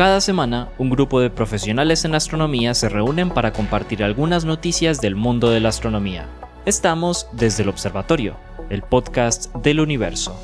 Cada semana, un grupo de profesionales en astronomía se reúnen para compartir algunas noticias del mundo de la astronomía. Estamos desde el Observatorio, el podcast del universo.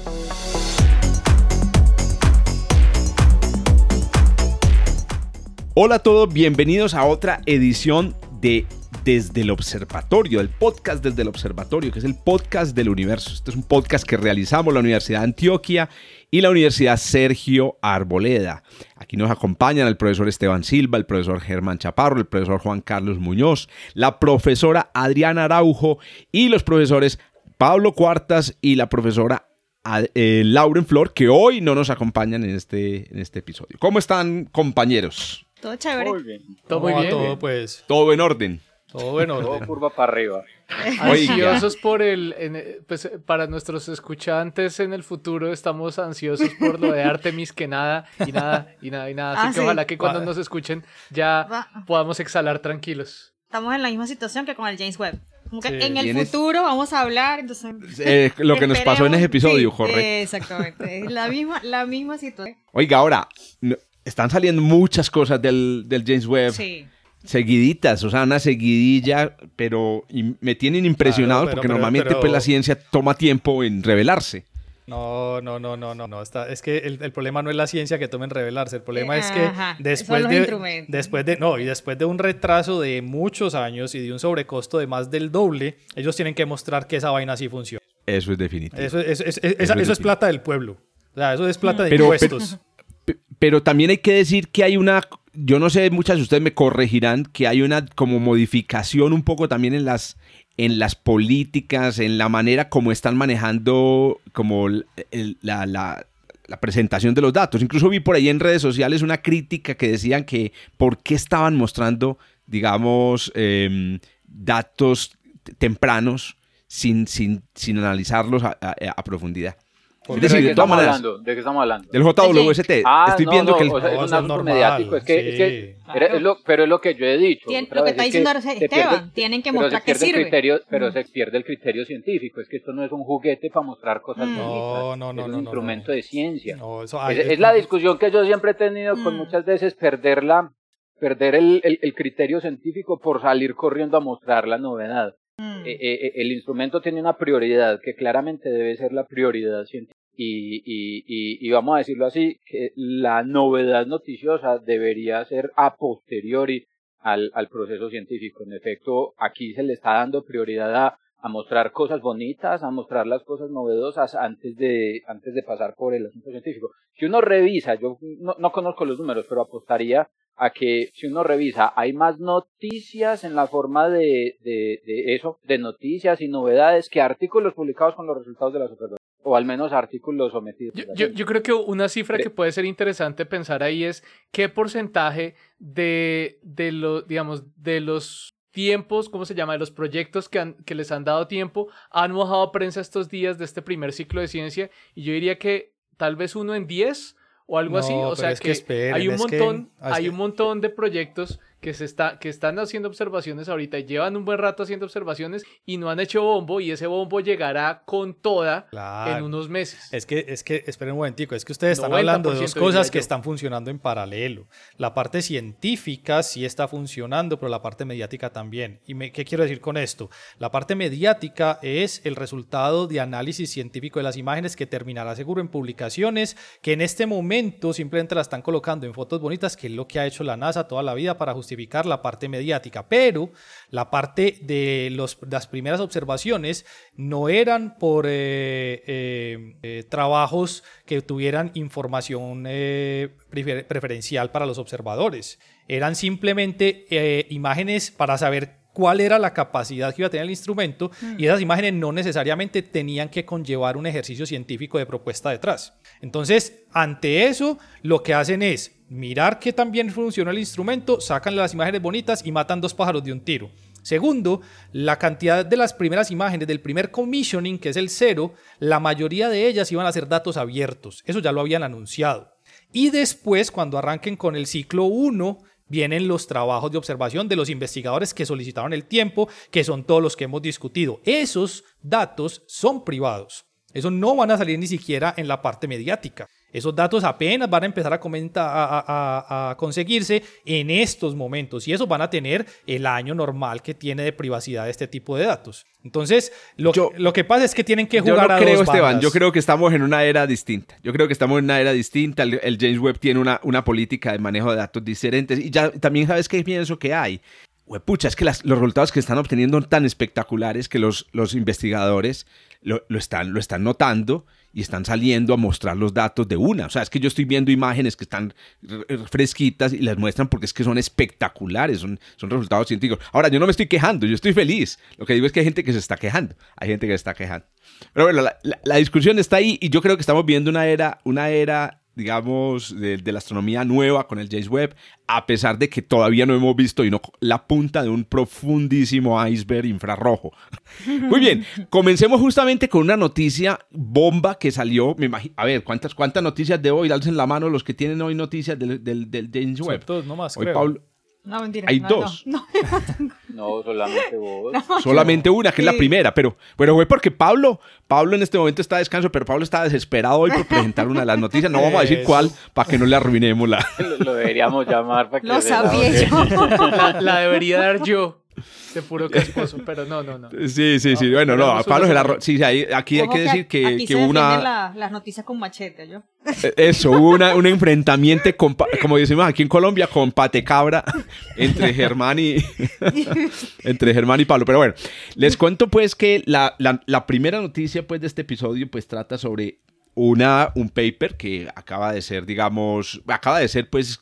Hola a todos, bienvenidos a otra edición de Desde el Observatorio, el podcast desde el Observatorio, que es el podcast del universo. Este es un podcast que realizamos la Universidad de Antioquia y la Universidad Sergio Arboleda. Aquí nos acompañan el profesor Esteban Silva, el profesor Germán Chaparro, el profesor Juan Carlos Muñoz, la profesora Adriana Araujo y los profesores Pablo Cuartas y la profesora eh, Lauren Flor, que hoy no nos acompañan en este, en este episodio. ¿Cómo están, compañeros? Todo chévere. Muy bien. Todo muy bien. Todo, pues. Todo en orden. Todo en orden. Todo curva para arriba. Ansiosos por el, en- pues, para nuestros escuchantes en el futuro estamos ansiosos por lo de Artemis que nada y nada y nada y nada. Así Ah, que sí. ojalá que cuando nos escuchen ya Va. podamos exhalar tranquilos. Estamos en la misma situación que con el James Webb. Como que Sí. en el futuro vamos a hablar, entonces... Eh, lo que nos pasó en ese episodio, sí, correcto. Exactamente, es la misma, la misma situación. Oiga, ahora, no- están saliendo muchas cosas del, del James Webb. Sí. Seguiditas, o sea, una seguidilla, pero y me tienen impresionado Claro, porque pero- normalmente pero- pues la ciencia toma tiempo en revelarse. No, no, no, no, no, no. Está, es que el, el problema no es la ciencia que tomen revelarse. El problema Eh, es que ajá, después de, después de, no, y después de un retraso de muchos años y de un sobrecosto de más del doble, ellos tienen que mostrar que esa vaina sí funciona. Eso es definitivo. Eso, es- es- es- esa- es eso es plata del pueblo. O sea, eso es plata de Pero- impuestos. Pero también hay que decir que hay una, yo no sé, muchas de ustedes me corregirán, que hay una como modificación un poco también en las, en las políticas, en la manera como están manejando como la, la- presentación de los datos. Incluso vi por ahí en redes sociales una crítica que decían que por qué estaban mostrando, digamos, em, datos tempranos sin, sin, sin analizarlos a profundidad. Es decir, ¿De todas estamos maneras, hablando? ¿De qué estamos hablando? del JWST, Ah, estoy no, viendo no, que el- o sea, No, es un es asunto normal, mediático. Es que, es que sí. es lo, pero es lo que yo he dicho. Tien- lo que está es diciendo ahora se Esteban, pierde- tienen que mostrar que sirve. criterio, pero Mm. se pierde el criterio científico. Es que esto no es un juguete para mostrar cosas Mm. bonitas. No, no, no, es un no, instrumento no. de ciencia. No, eso- Es, ay, es la discusión que yo siempre he tenido con Mm. muchas veces perder la, perder el, el- el criterio científico por salir corriendo a mostrar la novedad. Mm. Eh, eh, el instrumento tiene una prioridad que claramente debe ser la prioridad científica. Y, y, y, y vamos a decirlo así, que la novedad noticiosa debería ser a posteriori al, al proceso científico. En efecto, aquí se le está dando prioridad a, a mostrar cosas bonitas, a mostrar las cosas novedosas antes de, antes de pasar por el asunto científico. Si uno revisa, yo no, no conozco los números, pero apostaría a que si uno revisa, hay más noticias en la forma de, de, de eso, de noticias y novedades que artículos publicados con los resultados de las observaciones, o al menos artículos sometidos. Yo, yo- creo que una cifra que puede ser interesante pensar ahí es qué porcentaje de, de los, digamos, de los tiempos, ¿cómo se llama? De los proyectos que, han- que les han dado tiempo, han mojado prensa estos días de este primer ciclo de ciencia. Y yo diría que tal vez uno en 10 o algo No, así. O sea es que que, esperen, hay un que- montón, hay un montón de proyectos que se está, que están haciendo observaciones ahorita y llevan un buen rato haciendo observaciones y no han hecho bombo y ese bombo llegará con toda Claro. en unos meses. Es que, es que, esperen un momentico, es que ustedes están 90% hablando de dos cosas que están funcionando en paralelo. La parte científica sí está funcionando, pero la parte mediática también. ¿Y me- qué quiero decir con esto? La parte mediática es el resultado de análisis científico de las imágenes que terminará seguro en publicaciones, que en este momento simplemente la están colocando en fotos bonitas, que es lo que ha hecho la NASA toda la vida para justificar la parte mediática. Pero la parte de los, las primeras observaciones no eran por eh, eh, eh, trabajos que tuvieran información prefer- preferencial para los observadores. Eran simplemente imágenes para saber cuál era la capacidad que iba a tener el instrumento y esas imágenes no necesariamente tenían que conllevar un ejercicio científico de propuesta detrás. Entonces, ante eso, lo que hacen es mirar que también funciona el instrumento, sacan las imágenes bonitas y matan dos pájaros de un tiro. Segundo, la cantidad de las primeras imágenes del primer commissioning, que es el cero, la mayoría de ellas iban a ser datos abiertos. Eso ya lo habían anunciado. Y después, cuando arranquen con el ciclo 1, vienen los trabajos de observación de los investigadores que solicitaron el tiempo, que son todos los que hemos discutido. Esos datos son privados. Eso no van a salir ni siquiera en la parte mediática. Esos datos apenas van a empezar a, a- a- a conseguirse en estos momentos y esos van a tener el año normal que tiene de privacidad este tipo de datos. Entonces, lo, Yo- lo que pasa es que tienen que Yo jugar no a creo, dos Esteban. Yo creo que estamos en una era distinta. Yo creo que estamos en una era distinta. El, el James Webb tiene una, una política de manejo de datos diferentes. Y ya también sabes qué pienso que hay. Pucha, es que las- los resultados que están obteniendo son tan espectaculares que los, los investigadores lo, lo están, lo están notando y están saliendo a mostrar los datos de una. O sea, es que yo estoy viendo imágenes que están fresquitas y las muestran porque es que son espectaculares, son, son resultados científicos. Ahora, yo no me estoy quejando, yo estoy feliz. Lo que digo es que hay gente que se está quejando, hay gente que se está quejando. Pero bueno, la- la discusión está ahí y yo creo que estamos viendo una era, una era digamos, de, de la astronomía nueva con el James Webb, a pesar de que todavía no hemos visto y no, la punta de un profundísimo iceberg infrarrojo. Muy bien, comencemos justamente con una noticia bomba que salió, me imagino, a ver, ¿cuántas, cuántas noticias de hoy? Alcen la mano los que tienen hoy noticias del, del, del James Webb. nomás, Hoy creo. Pablo, No, mentira. Hay no, dos. No, No, solamente vos. solamente una, que es la primera, pero bueno, fue porque Pablo, Pablo en este momento está de descanso, pero Pablo está desesperado hoy por presentar una de las noticias, no vamos a decir cuál, para que no le arruinemos la... Lo, lo deberíamos llamar para que Lo la sabía yo. La, la debería dar yo de puro casposo, pero no, no, no. Sí, sí, sí. No, bueno, no, a la... semana. ro- Sí, sí, aquí hay que decir que, aquí que se hubo una... la- las noticias con machete, ¿yo? Eh, Eso, hubo una- un enfrentamiento, con como decimos aquí en Colombia, con patecabra entre Germán y entre Germán y Pablo. Pero bueno, les cuento pues que la, la- la primera noticia pues de este episodio pues trata sobre una, un paper que acaba de ser, digamos, acaba de ser pues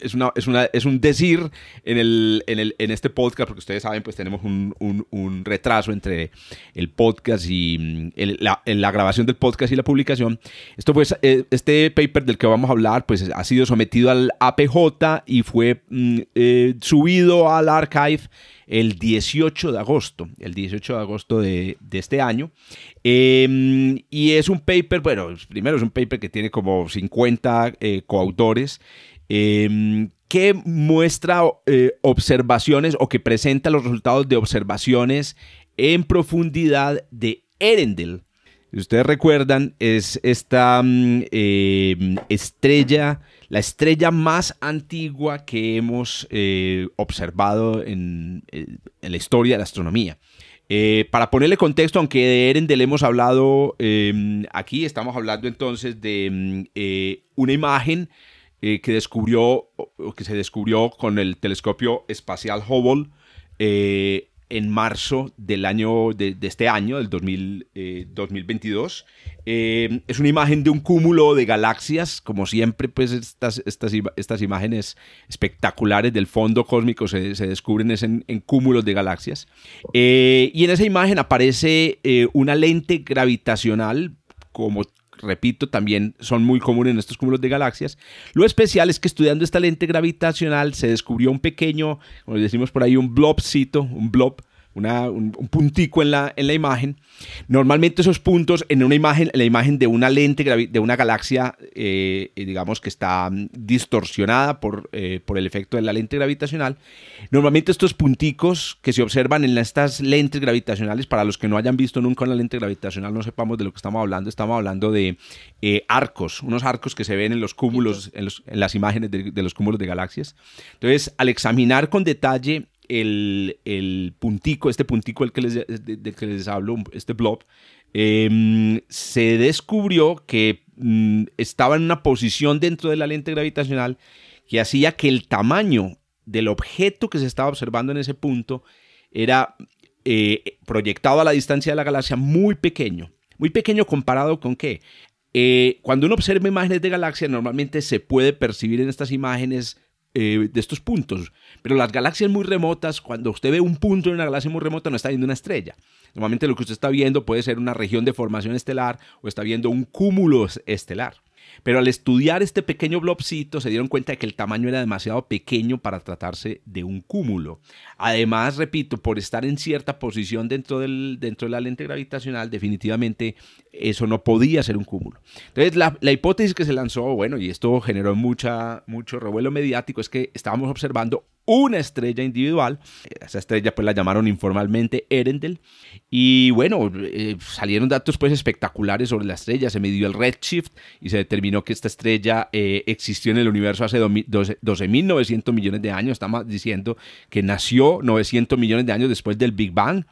es, una, es, una, es un decir en, el, en, el, en este podcast, porque ustedes saben, pues tenemos un, un- un retraso entre el podcast y mm, el- la, la grabación del podcast y la publicación. Esto pues, eh, este paper del que vamos a hablar, pues ha sido sometido al APJ y fue mm, eh, subido al archive el 18 de agosto, el 18 de agosto de, de este año. Eh, y es un paper, bueno, primero es un paper que tiene como 50 eh, coautores eh, que muestra eh, observaciones o que presenta los resultados de observaciones en profundidad de Erendel. Si ustedes recuerdan, es esta mm, eh, estrella, la estrella más antigua que hemos eh, observado en, eh, en la historia de la astronomía. Para ponerle contexto, aunque de Erendel hemos hablado eh, aquí, estamos hablando entonces de mm, una imagen eh, que descubrió que se descubrió con el telescopio espacial Hubble eh, en marzo del año de, este año, del 2000, eh, 2022. Eh, es una imagen de un cúmulo de galaxias, como siempre, pues estas, estas, estas imágenes espectaculares del fondo cósmico se, descubren es en, cúmulos de galaxias. Y en esa imagen aparece una lente gravitacional, como repito, también son muy comunes en estos cúmulos de galaxias. Lo especial es que estudiando esta lente gravitacional se descubrió un pequeño, como decimos por ahí, un blobcito, un blob, una- un, un puntico en la, en la imagen. Normalmente esos puntos en una imagen, en la imagen de una lente de una galaxia, eh, digamos que está mm, distorsionada por, eh, por el efecto de la lente gravitacional. Normalmente estos punticos que se observan en estas lentes gravitacionales, para los que no hayan visto nunca una lente gravitacional, no sepamos de lo que estamos hablando, estamos hablando de eh, arcos, unos arcos que se ven en los cúmulos, en, los- en las imágenes de, de los cúmulos de galaxias. Entonces, al examinar con detalle el, puntico, este puntico del que les, de- que les hablo, este blob, eh, se descubrió que mm, estaba en una posición dentro de la lente gravitacional que hacía que el tamaño del objeto que se estaba observando en ese punto era eh, proyectado a la distancia de la galaxia muy pequeño. Muy pequeño comparado con qué? Eh, cuando uno observa imágenes de galaxias, normalmente se puede percibir en estas imágenes eh, de estos puntos. Pero las galaxias muy remotas, cuando usted ve un punto en una galaxia muy remota, no está viendo una estrella. Normalmente lo que usted está viendo puede ser una región de formación estelar o está viendo un cúmulo estelar. Pero al estudiar este pequeño blobcito se dieron cuenta de que el tamaño era demasiado pequeño para tratarse de un cúmulo. Además, repito, por estar en cierta posición dentro, del, dentro de la lente gravitacional, definitivamente eso no podía ser un cúmulo. Entonces, la, la hipótesis que se lanzó, bueno, y esto generó mucha, mucho revuelo mediático, es que estábamos observando una estrella individual. Esa estrella pues la llamaron informalmente Erendel. Y bueno, eh, salieron datos pues espectaculares sobre la estrella. Se midió el redshift y se determinó que esta estrella eh, existió en el universo hace 12.900 millones de años. Estamos diciendo que nació 900 millones de años después del Big Bang.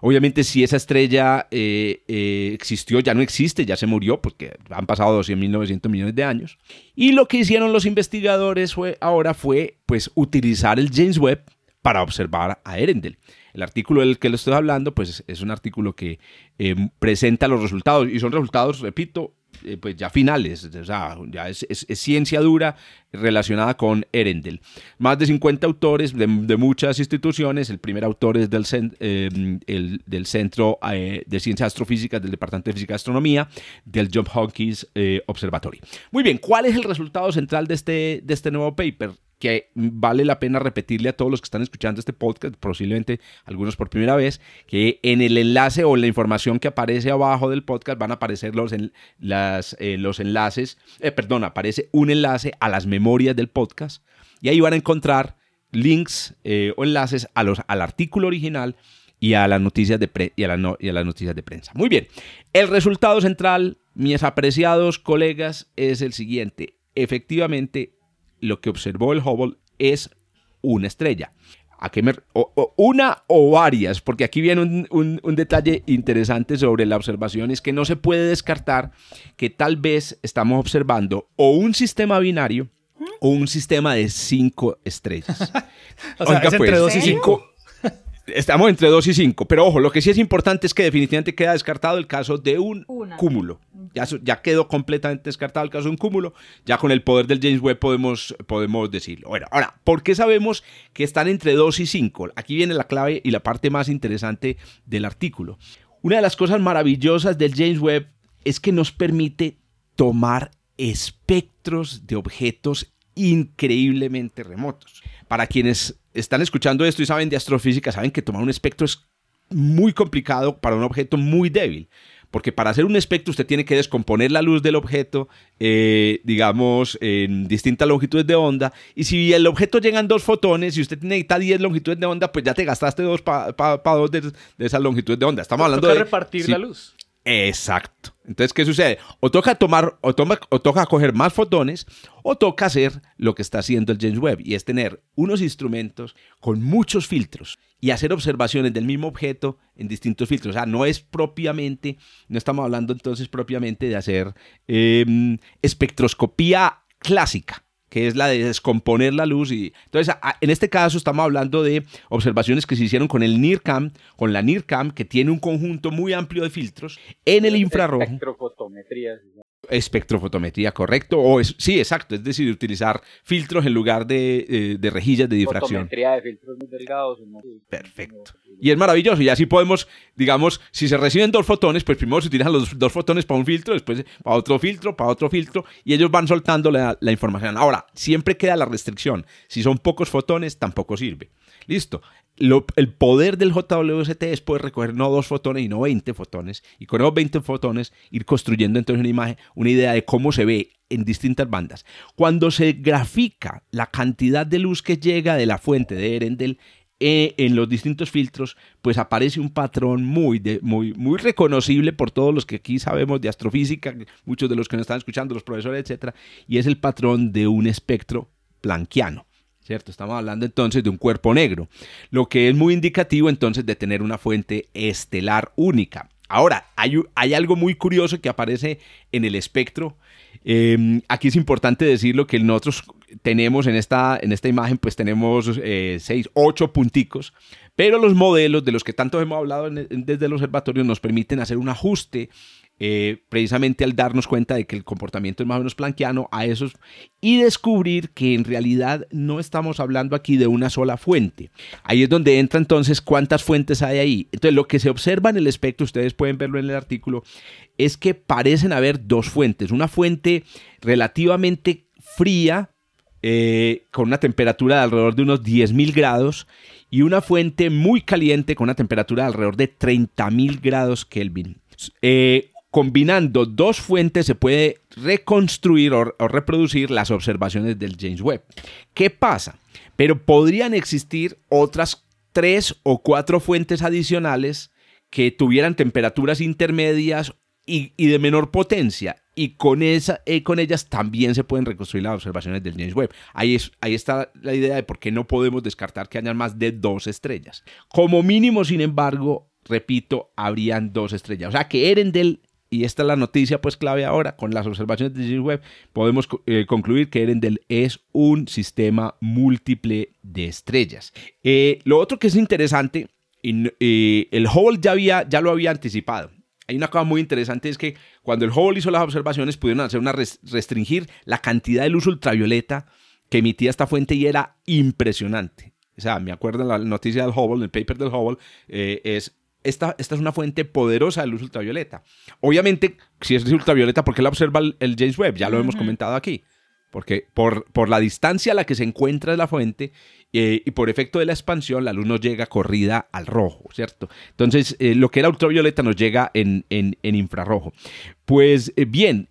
Obviamente si esa estrella eh, eh, existió, ya no existe, ya se murió, porque han pasado 200.900 millones de años. Y lo que hicieron los investigadores fue, ahora fue pues, utilizar el James Webb para observar a Erendel. El artículo del que le estoy hablando pues, es un artículo que eh, presenta los resultados, y son resultados, repito, eh, pues ya finales, o sea, ya es, ciencia dura relacionada con Erendel. Más de 50 autores de, muchas instituciones, el primer autor es del, eh, el, del Centro eh, de Ciencias Astrofísicas del Departamento de Física y Astronomía del John Hopkins Observatory. Muy bien, ¿cuál es el resultado central de este, de este nuevo paper? Que vale la pena repetirle a todos los que están escuchando este podcast, posiblemente algunos por primera vez, que en el enlace o la información que aparece abajo del podcast van a aparecer los, eh, los enlaces, eh, perdón, aparece un enlace a las memorias del podcast y ahí van a encontrar links eh, o enlaces a los, al artículo original y a las noticias de y, a y a las noticias de prensa. Muy bien, el resultado central, mis apreciados colegas, es el siguiente. Efectivamente, lo que observó el Hubble es una estrella. ¿A qué una o varias, porque aquí viene un, detalle interesante sobre la observación, es que no se puede descartar que tal vez estamos observando o un sistema binario o un sistema de cinco estrellas. o sea, entre pues, dos y cinco. Estamos entre 2 y 5, pero ojo, lo que sí es importante es que definitivamente queda descartado el caso de un cúmulo. Ya, ya, quedó completamente descartado el caso de un cúmulo. Ya con el poder del James Webb podemos, podemos decirlo. Bueno, ahora, ¿por qué sabemos que están entre 2 y 5? Aquí viene la clave y la parte más interesante del artículo. Una de las cosas maravillosas del James Webb es que nos permite tomar espectros de objetos increíblemente remotos. Para quienes están escuchando esto y saben de astrofísica, saben que tomar un espectro es muy complicado para un objeto muy débil. Porque para hacer un espectro usted tiene que descomponer la luz del objeto, eh, digamos, en distintas longitudes de onda. Y si el objeto llegan dos fotones y usted necesita 10 longitudes de onda, pues ya te gastaste dos para dos de, esas longitudes de onda. Estamos hablando de... repartir la luz. Exacto. Entonces, ¿qué sucede? O toca tomar, o, toma, o toca coger más fotones, o toca hacer lo que está haciendo el James Webb, y es tener unos instrumentos con muchos filtros y hacer observaciones del mismo objeto en distintos filtros. O sea, no es propiamente, no estamos hablando entonces propiamente de hacer em, espectroscopía clásica que es la de descomponer la luz. Y, entonces, en este caso estamos hablando de observaciones que se hicieron con el NIRCAM, con la NIRCAM, que tiene un conjunto muy amplio de filtros en el infrarrojo. Espectrofotometría. Espectrofotometría, correcto. O es, sí, exacto. Es decir, utilizar filtros en lugar de, eh, de rejillas de difracción. Fotometría de filtros muy delgados. Perfecto. Y es maravilloso. Y así podemos, digamos, si se reciben dos fotones, pues primero se utilizan los dos fotones para un filtro, después para otro filtro, para otro filtro, y ellos van soltando la, la información. Ahora, siempre queda la restricción. Si son pocos fotones, tampoco sirve. Listo el poder del JWST es poder recoger no dos fotones y no 20 fotones, y con esos 20 fotones ir construyendo entonces una imagen, una idea de cómo se ve en distintas bandas. Cuando se grafica la cantidad de luz que llega de la fuente de Erendel eh, en los distintos filtros, pues aparece un patrón muy, muy, muy reconocible por todos los que aquí sabemos de astrofísica, muchos de los que nos están escuchando, los profesores, etcétera, y es el patrón de un espectro planquiano. ¿Cierto? Estamos hablando entonces de un cuerpo negro, lo que es muy indicativo entonces de tener una fuente estelar única. Ahora, hay, hay algo muy curioso que aparece en el espectro. Em, aquí es importante decirlo que nosotros tenemos en esta, en esta imagen, pues tenemos eh, seis, ocho punticos, pero los modelos de los que tanto hemos hablado desde el observatorio nos permiten hacer un ajuste eh, precisamente al darnos cuenta de que el comportamiento es más o menos planquiano a esos y descubrir que en realidad no estamos hablando aquí de una sola fuente. Ahí es donde entra entonces cuántas fuentes hay ahí. Entonces lo que se observa en el espectro, ustedes pueden verlo en el artículo, es que parecen haber dos fuentes. Una fuente relativamente fría, eh, con una temperatura de alrededor de unos 10.000 grados y una fuente muy caliente con una temperatura de alrededor de 30.000 grados Kelvin. Eh, combinando dos fuentes se puede reconstruir o, reproducir las observaciones del James Webb. ¿Qué pasa? Pero podrían existir otras tres o cuatro fuentes adicionales que tuvieran temperaturas intermedias y, y de menor potencia. Y con, esa, eh, con ellas también se pueden reconstruir las observaciones del James Webb. Ahí, es, ahí está la idea de por qué no podemos descartar que hayan más de dos estrellas. Como mínimo, sin embargo, repito, habrían dos estrellas. O sea que Erendel y esta es la noticia pues clave ahora, con las observaciones de James Webb, podemos eh, concluir que Erendel es un sistema múltiple de estrellas. Eh, lo otro que es interesante, y, eh, el Hubble ya, había, ya lo había anticipado. Hay una cosa muy interesante, es que cuando el Hubble hizo las observaciones pudieron hacer una res- restringir la cantidad de luz ultravioleta que emitía esta fuente y era impresionante. O sea, me acuerdo en la noticia del Hubble, el paper del Hubble, es esta, esta, es una fuente poderosa de luz ultravioleta. Obviamente, si es ultravioleta, ¿por qué la observa el, el James Webb? Ya lo uh -huh. hemos comentado aquí. Porque por, por, la distancia a la que se encuentra la fuente eh, y por efecto de la expansión, la luz nos llega corrida al rojo, ¿cierto? Entonces, eh, lo que era ultravioleta nos llega en, en, infrarrojo. Pues eh, bien,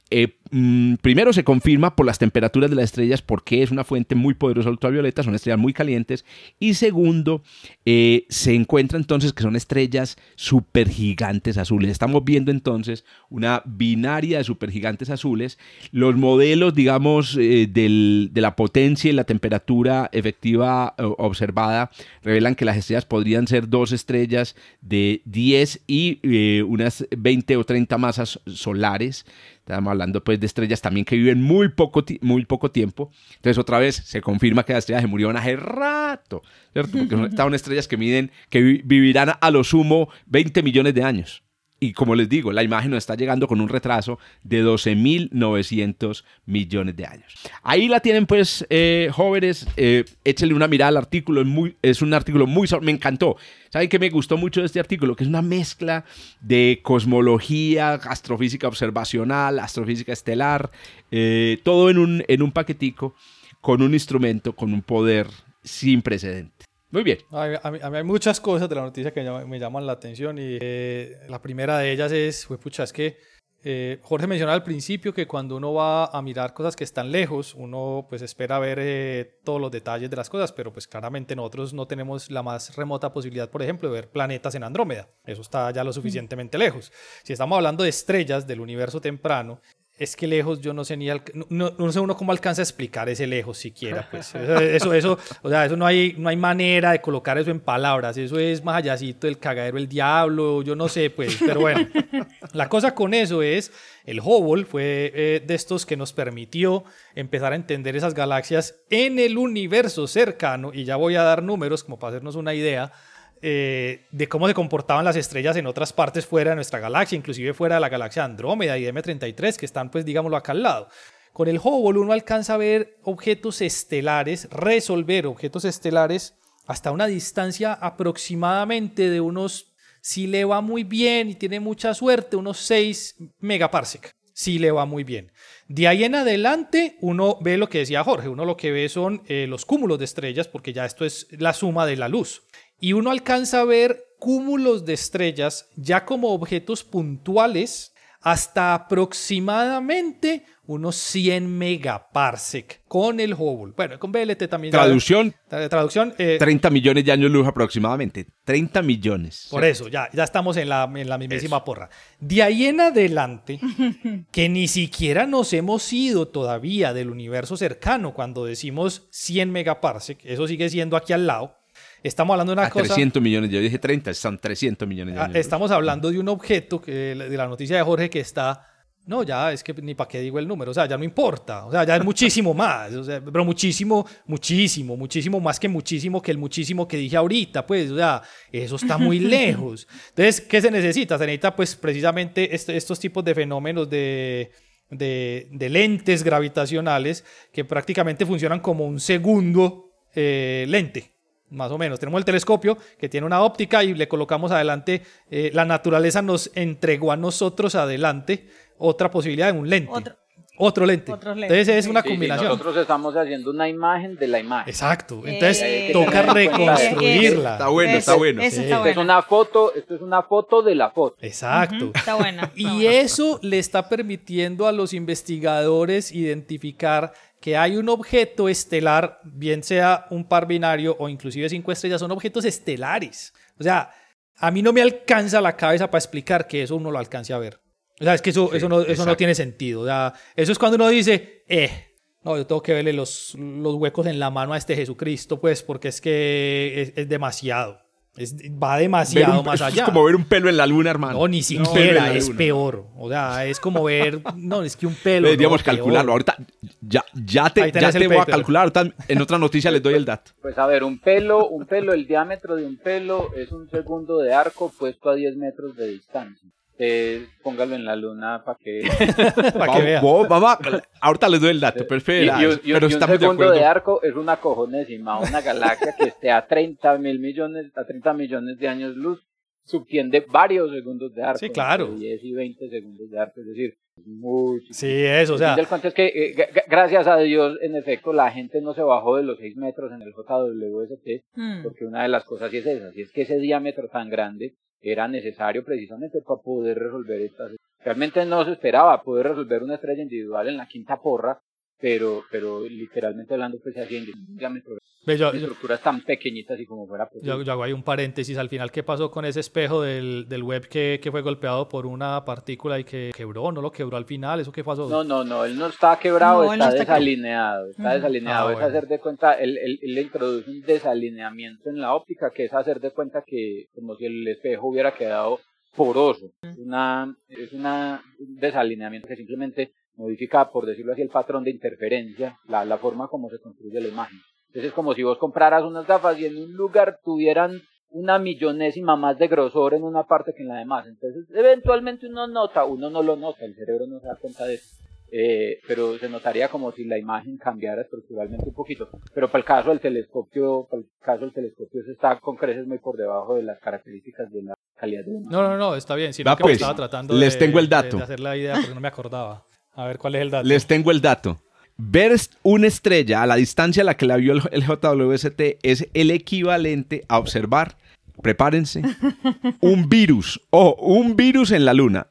mmm, primero se confirma por las temperaturas de las estrellas porque es una fuente muy poderosa ultravioleta, son estrellas muy calientes. Y segundo, se encuentra entonces que son estrellas supergigantes azules. Estamos viendo entonces una binaria de supergigantes azules. Los modelos, digamos, del, de la potencia y la temperatura efectiva observada revelan que las estrellas podrían ser dos estrellas de 10 y eh, unas 20 o 30 masas solares. Estamos hablando pues de estrellas también que viven muy poco, muy poco tiempo. Entonces otra vez se confirma que las estrellas se murieron hace rato, ¿cierto? Porque son, son estrellas que miden, que vivirán a lo sumo 20 millones de años. Y como les digo, la imagen nos está llegando con un retraso de 12.900 millones de años. Ahí la tienen pues, eh, jóvenes, eh, échenle una mirada al artículo, es, un artículo muy... Me encantó. ¿Saben qué me gustó mucho de este artículo? Que es una mezcla de cosmología, astrofísica observacional, astrofísica estelar, eh, todo en un, en un paquetico con un instrumento, con un poder sin precedentes. Muy bien. A mí, a, mí, a mí, hay muchas cosas de la noticia que me llaman la atención y eh, la primera de ellas es, pues, pucha, es que eh, Jorge mencionaba al principio que cuando uno va a mirar cosas que están lejos, uno pues espera ver eh, todos los detalles de las cosas, pero pues claramente nosotros no tenemos la más remota posibilidad, por ejemplo, de ver planetas en Andrómeda. Eso está ya lo suficientemente lejos. Si estamos hablando de estrellas del universo temprano, es que lejos yo no sé ni no, no, sé uno cómo alcanza a explicar ese lejos siquiera pues. Eso, eso, eso o sea eso no hay no hay manera de colocar eso en palabras. Eso es más allácito del cagadero el diablo yo no sé pues pero bueno. La cosa con eso es el Hubble fue eh, de estos que nos permitió empezar a entender esas galaxias en el universo cercano y ya voy a dar números como para hacernos una idea eh, de cómo se comportaban las estrellas en otras partes fuera de nuestra galaxia, inclusive fuera de la galaxia Andrómeda y M33, que están, pues, digámoslo, acá al lado. Con el Hubble uno alcanza a ver objetos estelares, resolver objetos estelares hasta una distancia aproximadamente de unos, si le va muy bien y tiene mucha suerte, unos 6 megaparsec. Si le va muy bien. De ahí en adelante uno ve lo que decía Jorge, uno lo que ve son eh, los cúmulos de estrellas, porque ya esto es la suma de la luz y uno alcanza a ver cúmulos de estrellas ya como objetos puntuales hasta aproximadamente unos 100 megaparsec con el Hubble. Bueno, con BLT también. Traducción. Ya, traducción. Eh, 30 millones de años luz aproximadamente. 30 millones. Por eso, ya, ya estamos en la, en la mismísima eso. porra. De ahí en adelante, que ni siquiera nos hemos ido todavía del universo cercano cuando decimos 100 megaparsec, eso sigue siendo aquí al lado. Estamos hablando de una a cosa. 300 millones, yo dije 30, son 300 millones de años. Estamos hablando de un objeto que, de la noticia de Jorge que está. No, ya es que ni para qué digo el número, o sea, ya no importa, o sea, ya es muchísimo más, o sea, pero muchísimo, muchísimo, muchísimo más que muchísimo que el muchísimo que dije ahorita, pues, o sea, eso está muy lejos. Entonces, ¿qué se necesita? Se necesita, pues, precisamente este, estos tipos de fenómenos de, de, de, lentes gravitacionales que prácticamente funcionan como un segundo eh, lente más o menos. Tenemos el telescopio que tiene una óptica y le colocamos adelante, eh, la naturaleza nos entregó a nosotros adelante otra posibilidad de un lente. Otro lente. Entonces es una Sí, sí, combinación. nosotros estamos haciendo una imagen de la imagen. Exacto. Entonces Eh, toca eh, reconstruirla. Está bueno, está bueno. Eso Sí. está Esto es una foto, esto es una foto de la foto. Exacto. Está buena. está Y buena. eso le está permitiendo a los investigadores identificar que hay un objeto estelar, bien sea un par binario o inclusive cinco estrellas, son objetos estelares. O sea, a mí no me alcanza la cabeza para explicar que eso uno lo alcance a ver. O sea, es que eso, Sí, eso, no, eso no tiene sentido. O sea, eso es cuando uno dice, eh, no, yo tengo que verle los, los huecos en la mano a este Jesucristo, pues, porque es que es, es demasiado. Es- va demasiado un- más allá. Es como ver un pelo en la luna, hermano. No, ni siquiera, la es peor. O sea, es como ver. No, es que un pelo. Deberíamos no, peor. calcularlo. Ahorita ya, ya te, ya te voy a calcular. Ahorita en otra noticia les doy el dato. Pues a ver, un pelo, un pelo, el diámetro de un pelo es un segundo de arco puesto a 10 metros de distancia. Eh, póngalo en la luna para que... Para que vea. vamos, vamos a- ahorita les doy el dato, pero, Y, espera, y y pero y un de segundo de arco es una cojonésima, una galaxia que esté a 30 mil millones, a 30 millones de años luz, subtiende varios segundos de arco. Sí, claro. entre 10 y 20 segundos de arco, es decir, muy Sí, eso, o El sea. del cuento es que, eh, gra- gra- gracias a Dios, en efecto, la gente no se bajó de los 6 metros en el JWST, Mm. porque una de las cosas sí es esa, si es que ese diámetro tan grande era necesario precisamente para poder resolver estas. Realmente no se esperaba poder resolver una estrella individual en la quinta porra, pero, pero literalmente hablando, pues se yo, estructuras tan pequeñitas y como fuera posible. yo- yo hago ahí un paréntesis. Al final, ¿qué pasó con ese espejo del, del web que, que fue golpeado por una partícula y que quebró? ¿No lo quebró al final? ¿Eso qué pasó? No, no, no, él no está quebrado, No, está, desalineado, está desalineado, Ah, es bueno. hacer de cuenta, él, él- él le introduce un desalineamiento en la óptica, que es hacer de cuenta que como si el espejo hubiera quedado poroso, es una, es una, un desalineamiento que simplemente modifica, por decirlo así, el patrón de interferencia, la, la forma como se construye la imagen. Entonces es como si vos compraras unas gafas y en un lugar tuvieran una millonésima más de grosor en una parte que en la demás. Entonces, eventualmente uno nota, uno no lo nota, el cerebro no se da cuenta de eso. Eh, pero se notaría como si la imagen cambiara estructuralmente un poquito. Pero para el caso del telescopio, para el caso del telescopio, se está con creces muy por debajo de las características de la calidad de la imagen. No, no, no, está bien. Sino Va, que me pues, estaba tratando les de- tengo el de- dato. De, hacer la idea porque no me acordaba. A ver, ¿cuál es el dato? Les tengo el dato. Ver una estrella a la distancia a la que la vio el, JWST es el equivalente a observar, prepárense, un virus. O un virus en la luna.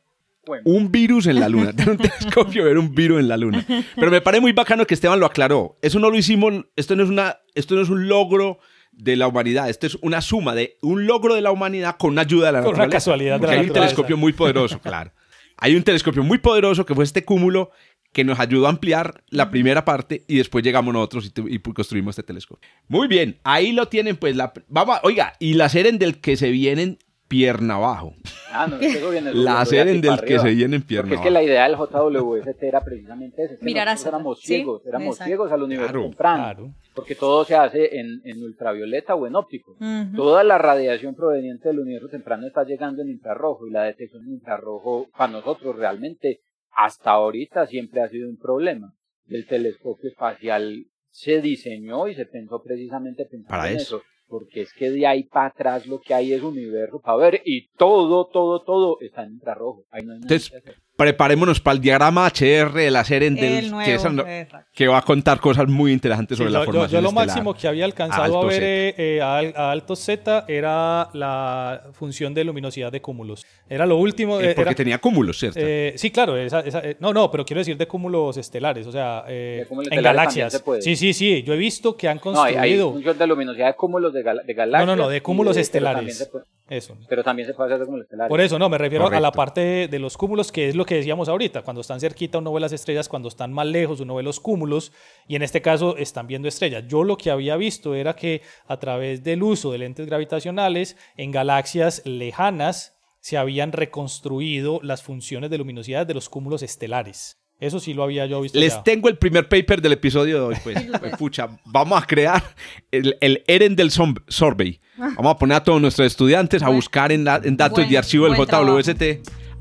Bueno, Un virus en la luna. Tener un telescopio ver un virus en la luna. Pero me parece muy bacano que Esteban lo aclaró. Eso no lo hicimos, esto no es, una, esto no es un logro de la humanidad. Esto es una suma de un logro de la humanidad con una ayuda de la Con una naturaleza. casualidad de Porque la hay un telescopio muy poderoso, claro. Hay un telescopio muy poderoso que fue este cúmulo que nos ayudó a ampliar la primera parte y después llegamos nosotros y, construimos este telescopio. Muy bien, ahí lo tienen pues la... Vamos, a- oiga, y la serie del que se vienen pierna abajo. ah, no, eso viene La del que se viene en pierna Porque es que abajo. la idea del JWST era precisamente esa. es que Mirar nosotros éramos sí, ciegos, éramos exacto. ciegos al universo Claro, temprano. Claro. Porque todo se hace en, en ultravioleta o en óptico. Toda la radiación proveniente del universo temprano está llegando en infrarrojo y la detección en infrarrojo para nosotros realmente hasta ahorita siempre ha sido un problema. El telescopio espacial se diseñó y se pensó precisamente pensando Para en eso. eso. Porque es que de ahí para atrás lo que hay es universo para ver y todo, todo, todo está en infrarrojo. Ahí no hay nada Entonces, que hacer. Preparémonos para el diagrama HR de la serie del, El que, va a contar cosas muy interesantes Sí, sobre yo, la yo- formación yo lo estelar. máximo que había alcanzado a ver eh, eh, a, al- a alto Z era la función de luminosidad de cúmulos. Era lo último. Eh, porque era- tenía cúmulos, ¿cierto? eh, sí, claro. esa- esa- eh, no, no, pero quiero decir de cúmulos estelares, o sea, eh, cúmulos en galaxias. también se puede. Sí, sí, sí. Yo he visto que han No, hay, hay construido función de luminosidad de cúmulos de, gal- de galaxias. No, no, no, de cúmulos pero estelares. también se puede- eso. Pero también se puede hacer de cúmulos estelares. Por eso, no, me refiero a la parte de, de los cúmulos, que es lo que decíamos ahorita. Cuando están cerquita uno ve las estrellas, cuando están más lejos uno ve los cúmulos, y en este caso están viendo estrellas. Yo lo que había visto era que a través del uso de lentes gravitacionales en galaxias lejanas se habían reconstruido las funciones de luminosidad de los cúmulos estelares. Eso sí lo había yo visto. Les ya. tengo el primer paper del episodio de hoy, pues. Pucha, vamos a crear el, el Eren del Survey. Vamos a poner a todos nuestros estudiantes a buscar en, la- en datos buen- de archivo del JWST,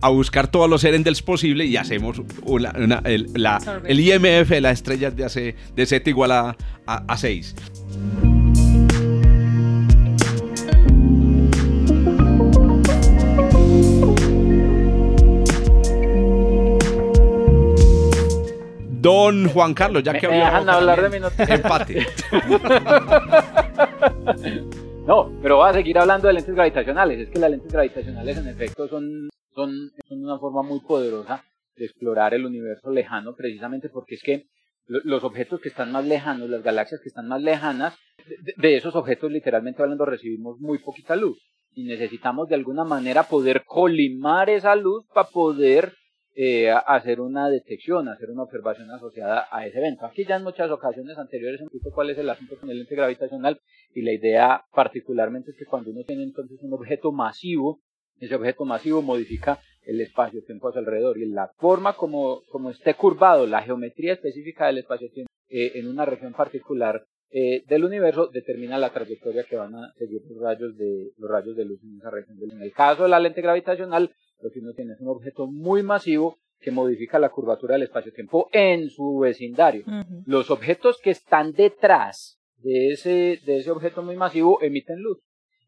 a buscar todos los Erendels posibles y hacemos una- una- el, la- Survey. el IMF de las estrellas de, hace, de Z igual a, a, 6. Don Juan Carlos, ya Me, que me dejan hablar de mi noticia. empate. No, pero voy a seguir hablando de lentes gravitacionales. Es que las lentes gravitacionales en efecto son, son, son una forma muy poderosa de explorar el universo lejano, precisamente porque es que lo- los objetos que están más lejanos, las galaxias que están más lejanas, de, esos objetos literalmente hablando recibimos muy poquita luz y necesitamos de alguna manera poder colimar esa luz para poder eh, hacer una detección, hacer una observación asociada a ese evento. Aquí ya en muchas ocasiones anteriores hemos visto cuál es el asunto con el lente gravitacional y la idea particularmente es que cuando uno tiene entonces un objeto masivo, ese objeto masivo modifica el espacio-tiempo a su alrededor y la forma como, como esté curvado, la geometría específica del espacio-tiempo eh, en una región particular eh, del universo determina la trayectoria que van a seguir los rayos de los rayos de luz en esa región. del- En el caso de la lente gravitacional, lo que uno tiene es un objeto muy masivo que modifica la curvatura del espacio-tiempo en su vecindario los objetos que están detrás de ese, de ese objeto muy masivo emiten luz.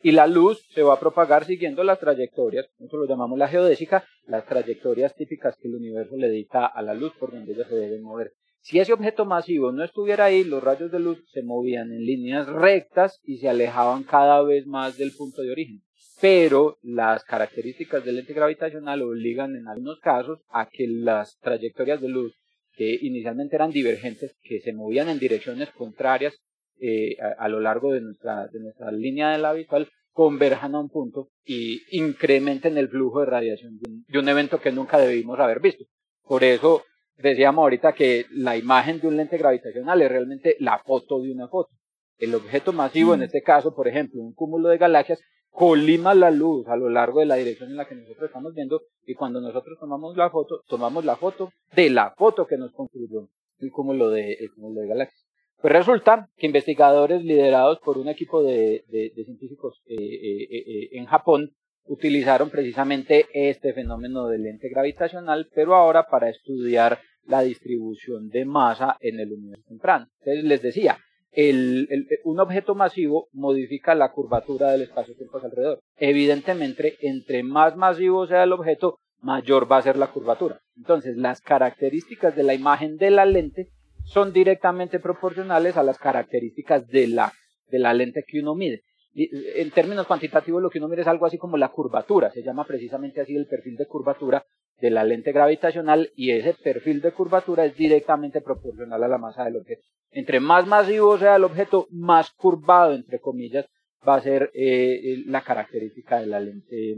Y la luz se va a propagar siguiendo las trayectorias, eso lo llamamos la geodésica, las trayectorias típicas que el universo le dicta a la luz por donde ella se debe mover. Si ese objeto masivo no estuviera ahí, los rayos de luz se movían en líneas rectas y se alejaban cada vez más del punto de origen. Pero las características del lente gravitacional obligan en algunos casos a que las trayectorias de luz que inicialmente eran divergentes, que se movían en direcciones contrarias eh, a, a lo largo de nuestra, de nuestra línea de la visual, converjan a un punto y incrementen el flujo de radiación de un, de un evento que nunca debimos haber visto. Por eso decíamos ahorita que la imagen de un lente gravitacional es realmente la foto de una foto. El objeto masivo, en este caso, por ejemplo, un cúmulo de galaxias, colima la luz a lo largo de la dirección en la que nosotros estamos viendo y cuando nosotros tomamos la foto, tomamos la foto de la foto que nos construyó el cúmulo de, el cúmulo de galaxias. Pues resulta que investigadores liderados por un equipo de, científicos eh, eh, eh, en Japón utilizaron precisamente este fenómeno del lente gravitacional, pero ahora para estudiar la distribución de masa en el universo temprano. Entonces les decía, un objeto masivo modifica la curvatura del espacio-tiempo alrededor. Evidentemente, entre más masivo sea el objeto, mayor va a ser la curvatura. Entonces, las características de la imagen de la lente son directamente proporcionales a las características de la, de la lente que uno mide. En términos cuantitativos, lo que uno mide es algo así como la curvatura, se llama precisamente así el perfil de curvatura de la lente gravitacional y ese perfil de curvatura es directamente proporcional a la masa del objeto. Entre más masivo sea el objeto, más curvado, entre comillas, va a ser eh, la característica de la lente,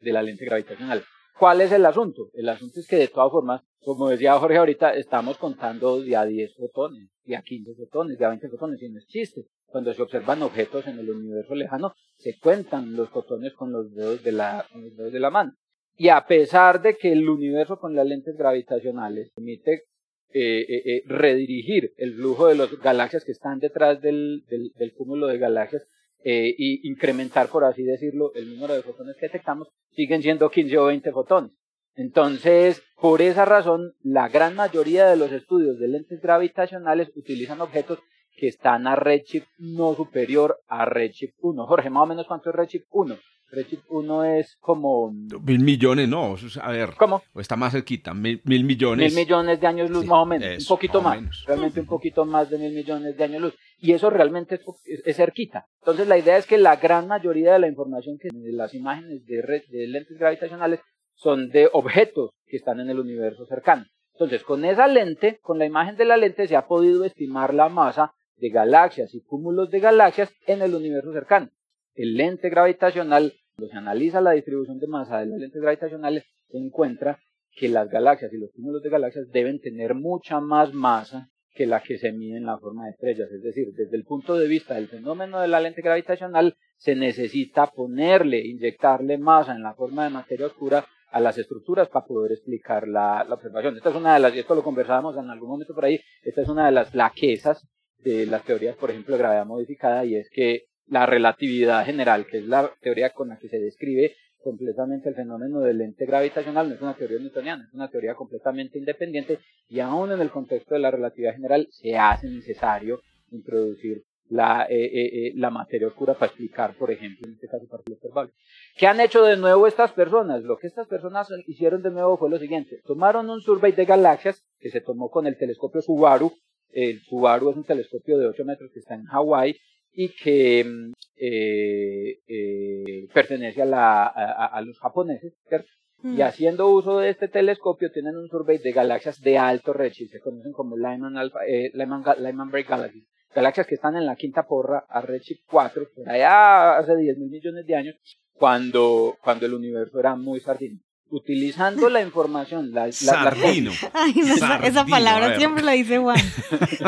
de la lente gravitacional. ¿Cuál es el asunto? El asunto es que de todas formas, como decía Jorge ahorita, estamos contando de a 10 fotones, de a 15 fotones, de a 20 fotones, y no es chiste. Cuando se observan objetos en el universo lejano, se cuentan los fotones con los dedos de la, con los dedos de la mano. Y a pesar de que el universo con las lentes gravitacionales permite eh, eh, eh, redirigir el flujo de las galaxias que están detrás del, del, del cúmulo de galaxias eh, y incrementar, por así decirlo, el número de fotones que detectamos, siguen siendo 15 o 20 fotones. Entonces, por esa razón, la gran mayoría de los estudios de lentes gravitacionales utilizan objetos que están a redshift no superior a redshift 1. Jorge, más o menos cuánto es redshift 1? Redshift 1 es como... Mil millones, no. A ver, ¿Cómo? o está más cerquita. Mil, mil millones. Mil millones de años luz Sí, más o menos, eso, un poquito más o más, menos. realmente un poquito más de mil millones de años luz. Y eso realmente es, es- es cerquita. Entonces la idea es que la gran mayoría de la información que de las imágenes de, red, de lentes gravitacionales son de objetos que están en el universo cercano. Entonces con esa lente, con la imagen de la lente se ha podido estimar la masa de galaxias y cúmulos de galaxias en el universo cercano. El lente gravitacional, cuando se analiza la distribución de masa de las lentes gravitacionales, se encuentra que las galaxias y los cúmulos de galaxias deben tener mucha más masa que la que se mide en la forma de estrellas. Es decir, desde el punto de vista del fenómeno de la lente gravitacional, se necesita ponerle, inyectarle masa en la forma de materia oscura a las estructuras para poder explicar la, la observación. Esta es una de las, y esto lo conversábamos en algún momento por ahí, esta es una de las flaquezas de las teorías, por ejemplo, de gravedad modificada, y es que la relatividad general, que es la teoría con la que se describe completamente el fenómeno del lente gravitacional, no es una teoría newtoniana, es una teoría completamente independiente y aún en el contexto de la relatividad general se hace necesario introducir la, eh, eh, eh, la materia oscura para explicar, por ejemplo, en este caso, partículas observables. ¿Qué han hecho de nuevo estas personas? Lo que estas personas hicieron de nuevo fue lo siguiente. Tomaron un survey de galaxias que se tomó con el telescopio Subaru. El Subaru es un telescopio de 8 metros que está en Hawái y que mm, eh, eh, pertenece a, la, a, a los japoneses, ¿cierto? Mm. Y haciendo uso de este telescopio tienen un survey de galaxias de alto redshift, se conocen como Lyman, Alpha, eh, Lyman, Lyman Break Galaxies. Galaxias que están en la quinta porra a redshift 4, por allá hace 10 mil millones de años, cuando, cuando el universo era muy sardino. Utilizando la información, la, la, la- Sardino. Ay, no, esa, palabra siempre la dice Juan.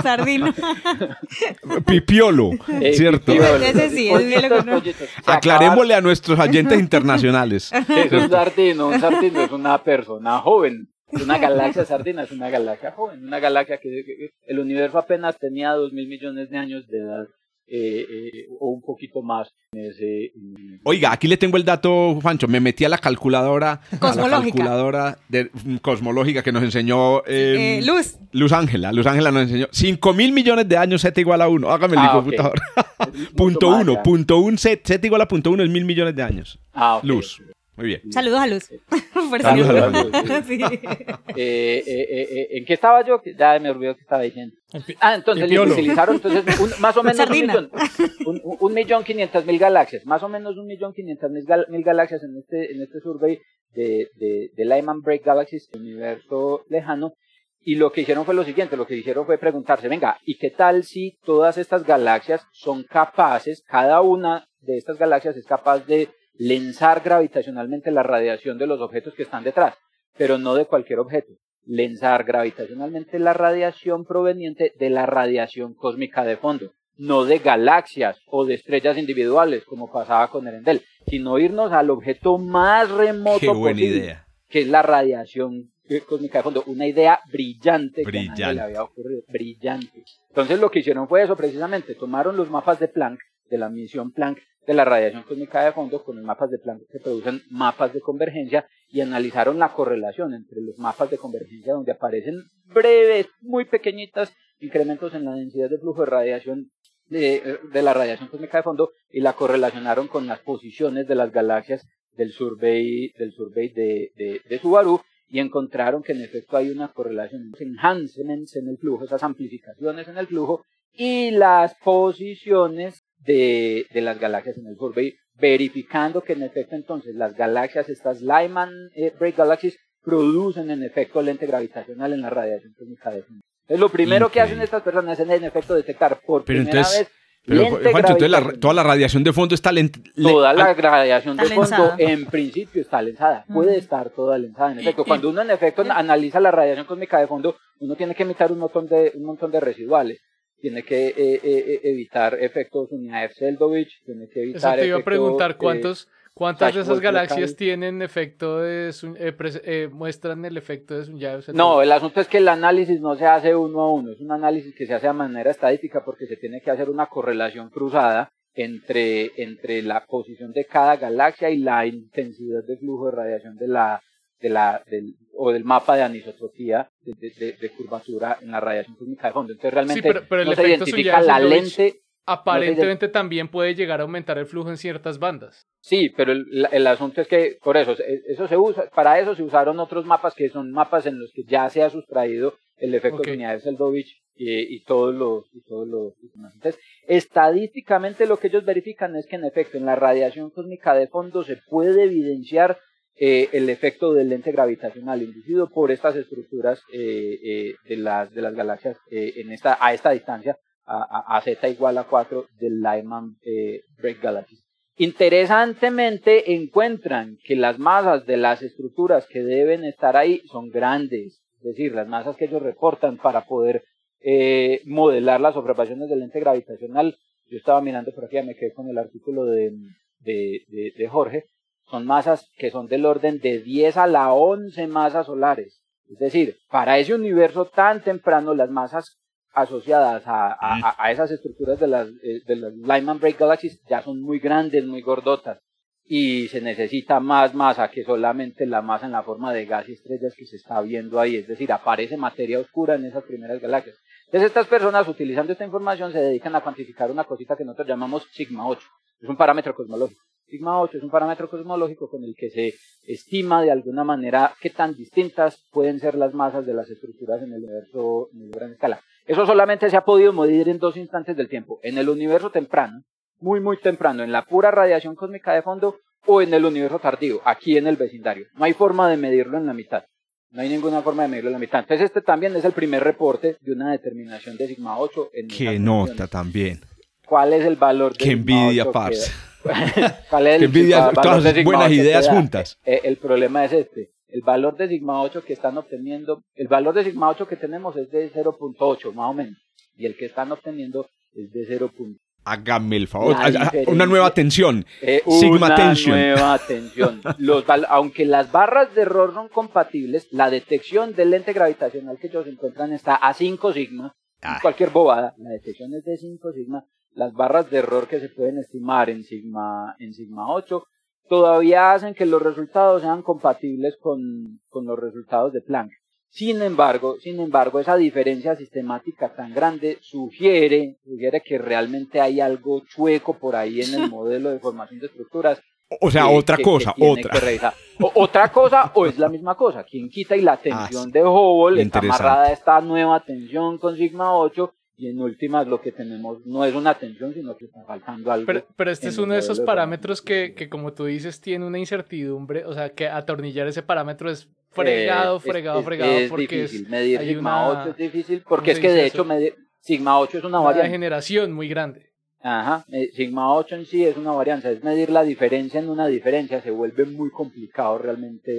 Sardino. Pipiolo, eh, ¿cierto? pipiolo, Ese sí, lo pollitos, pollitos. Aclarémosle a nuestros oyentes internacionales. Es un sardino, un sardino es una persona joven. Una galaxia sardina es una galaxia joven, una galaxia que, que- que el universo apenas tenía dos mil millones de años de edad eh, eh, o un poquito más. En ese, en- Oiga, aquí le tengo el dato, Juancho. Me metí a la calculadora, a la Cosmológica. calculadora de, mm, cosmológica que nos enseñó eh, Eh, Luz. Luz Ángela. Luz Ángela nos enseñó 5 mil millones de años Z igual a 1. Hágame el Ah, computador. mucho punto más 1, ya. punto 1 Z, Z igual a punto 1 es mil millones de años. Ah, ok. Luz. Muy bien. Saludos a Luz. Saludos a Luz. Sí. Eh, eh, eh, eh, ¿En qué estaba yo? Que Ya me olvidó que estaba diciendo. Ah, entonces Pipiolo. utilizaron entonces un- más o menos un millón, un, millón quinientas mil galaxias, más o menos un millón quinientas mil, gal- mil galaxias en este, en este survey de, de, de Lyman Break Galaxies, el universo lejano. Y lo que hicieron fue lo siguiente, lo que hicieron fue preguntarse, venga, ¿y qué tal si todas estas galaxias son capaces, cada una de estas galaxias es capaz de lensar gravitacionalmente la radiación de los objetos que están detrás, pero no de cualquier objeto? lensar gravitacionalmente la radiación proveniente de la radiación cósmica de fondo, no de galaxias o de estrellas individuales, como pasaba con Erendel, sino irnos al objeto más remoto Qué buena posible, idea. que es la radiación eh, cósmica de fondo, una idea brillante, que a nadie le había ocurrido, brillante. Entonces lo que hicieron fue eso precisamente, tomaron los mapas de Planck, de la misión Planck de la radiación cósmica de fondo, con los mapas de Planck que producen mapas de convergencia y analizaron la correlación entre los mapas de convergencia donde aparecen breves, muy pequeñitas incrementos en la densidad de flujo de radiación de, la radiación cósmica de fondo y la correlacionaron con las posiciones de las galaxias del survey, del survey de, de, de Subaru y encontraron que en efecto hay una correlación, unos enhancements en el flujo, esas amplificaciones en el flujo y las posiciones de, de las galaxias en el survey, verificando que en efecto entonces las galaxias, estas Lyman eh, Break Galaxies, producen en efecto lente gravitacional en la radiación cósmica de fondo. Entonces lo primero que hacen estas personas es en efecto detectar por Pero primera entonces- vez Pero, lente Juancho, entonces la- toda la radiación de fondo está lenta. le- Toda la radiación de fondo en principio está lensada, puede estar toda lensada en efecto. Cuando uno en efecto analiza la radiación cósmica de fondo, uno tiene que evitar un montón de, un montón de residuales. Tiene que eh, eh, eh, evitar efectos Uniaev-Seldovich, tiene que Eso evitar te iba a preguntar, ¿cuántos, ¿cuántas de esas galaxias local. tienen efecto de Sun- eh, eh, muestran el efecto de Sunyaev? No, el asunto es que el análisis no se hace uno a uno, es un análisis que se hace de manera estadística porque se tiene que hacer una correlación cruzada entre, entre la posición de cada galaxia y la intensidad de flujo de radiación de la, de la, del, o del mapa de anisotropía de, de- de- de curvatura en la radiación cósmica de fondo. Entonces realmente pero- pero el no se identifica la lente. Aparentemente también puede llegar a aumentar el flujo en ciertas bandas. Sí, pero el, el asunto es que por eso, e- eso se usa, para eso se usaron otros mapas que son mapas en los que ya se ha sustraído el efecto Ok. de Seldovich y, y todos los, y todos los. Entonces, estadísticamente lo que ellos verifican es que en efecto en la radiación cósmica de fondo se puede evidenciar eh, el efecto del lente gravitacional inducido por estas estructuras eh, eh, de las de las galaxias en esta a esta distancia a, a, z igual a 4 del Lyman Break Galaxies. Interesantemente encuentran que las masas de las estructuras que deben estar ahí son grandes, es decir, las masas que ellos reportan para poder modelar las observaciones del lente gravitacional. Yo estaba mirando por aquí, me quedé con el artículo de, de, de Jorge, son masas que son del orden de 10 a la 11 masas solares. Es decir, para ese universo tan temprano, las masas asociadas a, a, a- esas estructuras de las, eh, de las Lyman Break Galaxies ya son muy grandes, muy gordotas. y se necesita más masa que solamente la masa en la forma de gas y estrellas que se está viendo ahí, es decir, aparece materia oscura en esas primeras galaxias. Entonces estas personas utilizando esta información se dedican a cuantificar una cosita que nosotros llamamos sigma 8, es un parámetro cosmológico. Sigma 8 es un parámetro cosmológico con el que se estima de alguna manera qué tan distintas pueden ser las masas de las estructuras en el universo en gran escala. Eso solamente se ha podido medir en dos instantes del tiempo, en el universo temprano, muy muy temprano, en la pura radiación cósmica de fondo o en el universo tardío, aquí en el vecindario. No hay forma de medirlo en la mitad. No hay ninguna forma de medirlo en la mitad. Entonces este también es el primer reporte de una determinación de sigma 8 en Qué nota también. ¿Cuál es el valor de Qué sigma envidia, 8 que- parce. ¿Cuál es el envidia todas sigma buenas 8 que ideas juntas. Eh, el problema es este. El valor de sigma 8 que están obteniendo, el valor de sigma 8 que tenemos es de 0.8 más o menos. Y el que están obteniendo es de 0.8. Hágame el favor. Ah, ah, Una nueva tensión. Eh, Sigma una tension. nueva tensión. Los aunque las barras de error son compatibles, la detección del lente gravitacional que ellos encuentran está a 5 sigma. Ay. Cualquier bobada, la detección es de 5 sigma. Las barras de error que se pueden estimar en sigma, en sigma 8 todavía hacen que los resultados sean compatibles con, con los resultados de Planck. Sin embargo, sin embargo, esa diferencia sistemática tan grande sugiere, sugiere que realmente hay algo chueco por ahí en el modelo de formación de estructuras. O sea, que- otra que- cosa, que otra. O- otra cosa o es la misma cosa. Quien quita y la tensión de Hubble está amarrada a esta nueva tensión con sigma 8 y en últimas lo que tenemos no es una tensión, sino que está faltando algo. Pero, pero este es uno de esos parámetros que, que, como tú dices, tiene una incertidumbre. O sea, que atornillar ese parámetro es fregado, Eh, es- fregado, es- fregado. Es porque difícil, es, medir sigma una- 8 es difícil, ¿cómo porque es que de hecho medir, sigma 8 es una una variante. degeneración muy grande. Ajá, eh, sigma 8 en sí es una varianza, es medir la diferencia en una diferencia, se vuelve muy complicado realmente.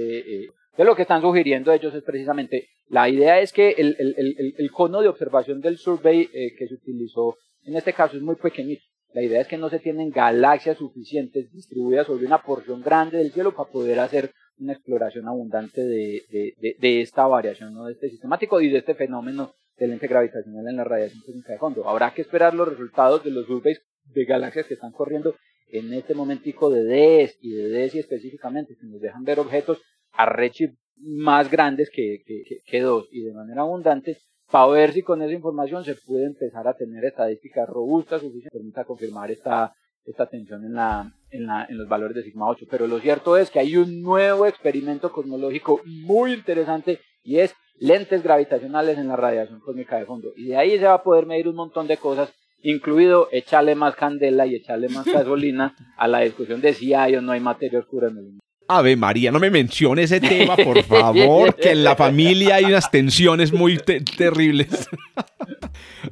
Eh. De lo que están sugiriendo ellos es precisamente, la idea es que el, el, el, el cono de observación del survey eh, que se utilizó en este caso es muy pequeñito. La idea es que no se tienen galaxias suficientes distribuidas sobre una porción grande del cielo para poder hacer una exploración abundante de, de, de, de esta variación, ¿no? de este sistemático y de este fenómeno del lente gravitacional en la radiación cósmica de fondo. Habrá que esperar los resultados de los surveys de galaxias que están corriendo en este momentico de DES y de DESI específicamente, que nos dejan ver objetos a redshift más grandes que, que, que, dos y de manera abundante para ver si con esa información se puede empezar a tener estadísticas robustas suficientes que permita confirmar esta, esta tensión en, la, en, la, en los valores de sigma 8. Pero lo cierto es que hay un nuevo experimento cosmológico muy interesante y es lentes gravitacionales en la radiación cósmica de fondo. Y de ahí se va a poder medir un montón de cosas, incluido echarle más candela y echarle más gasolina a la discusión de si hay o no hay materia oscura en el universo. Ave María, no me mencione ese tema, por favor, que en la familia hay unas tensiones muy te- terribles.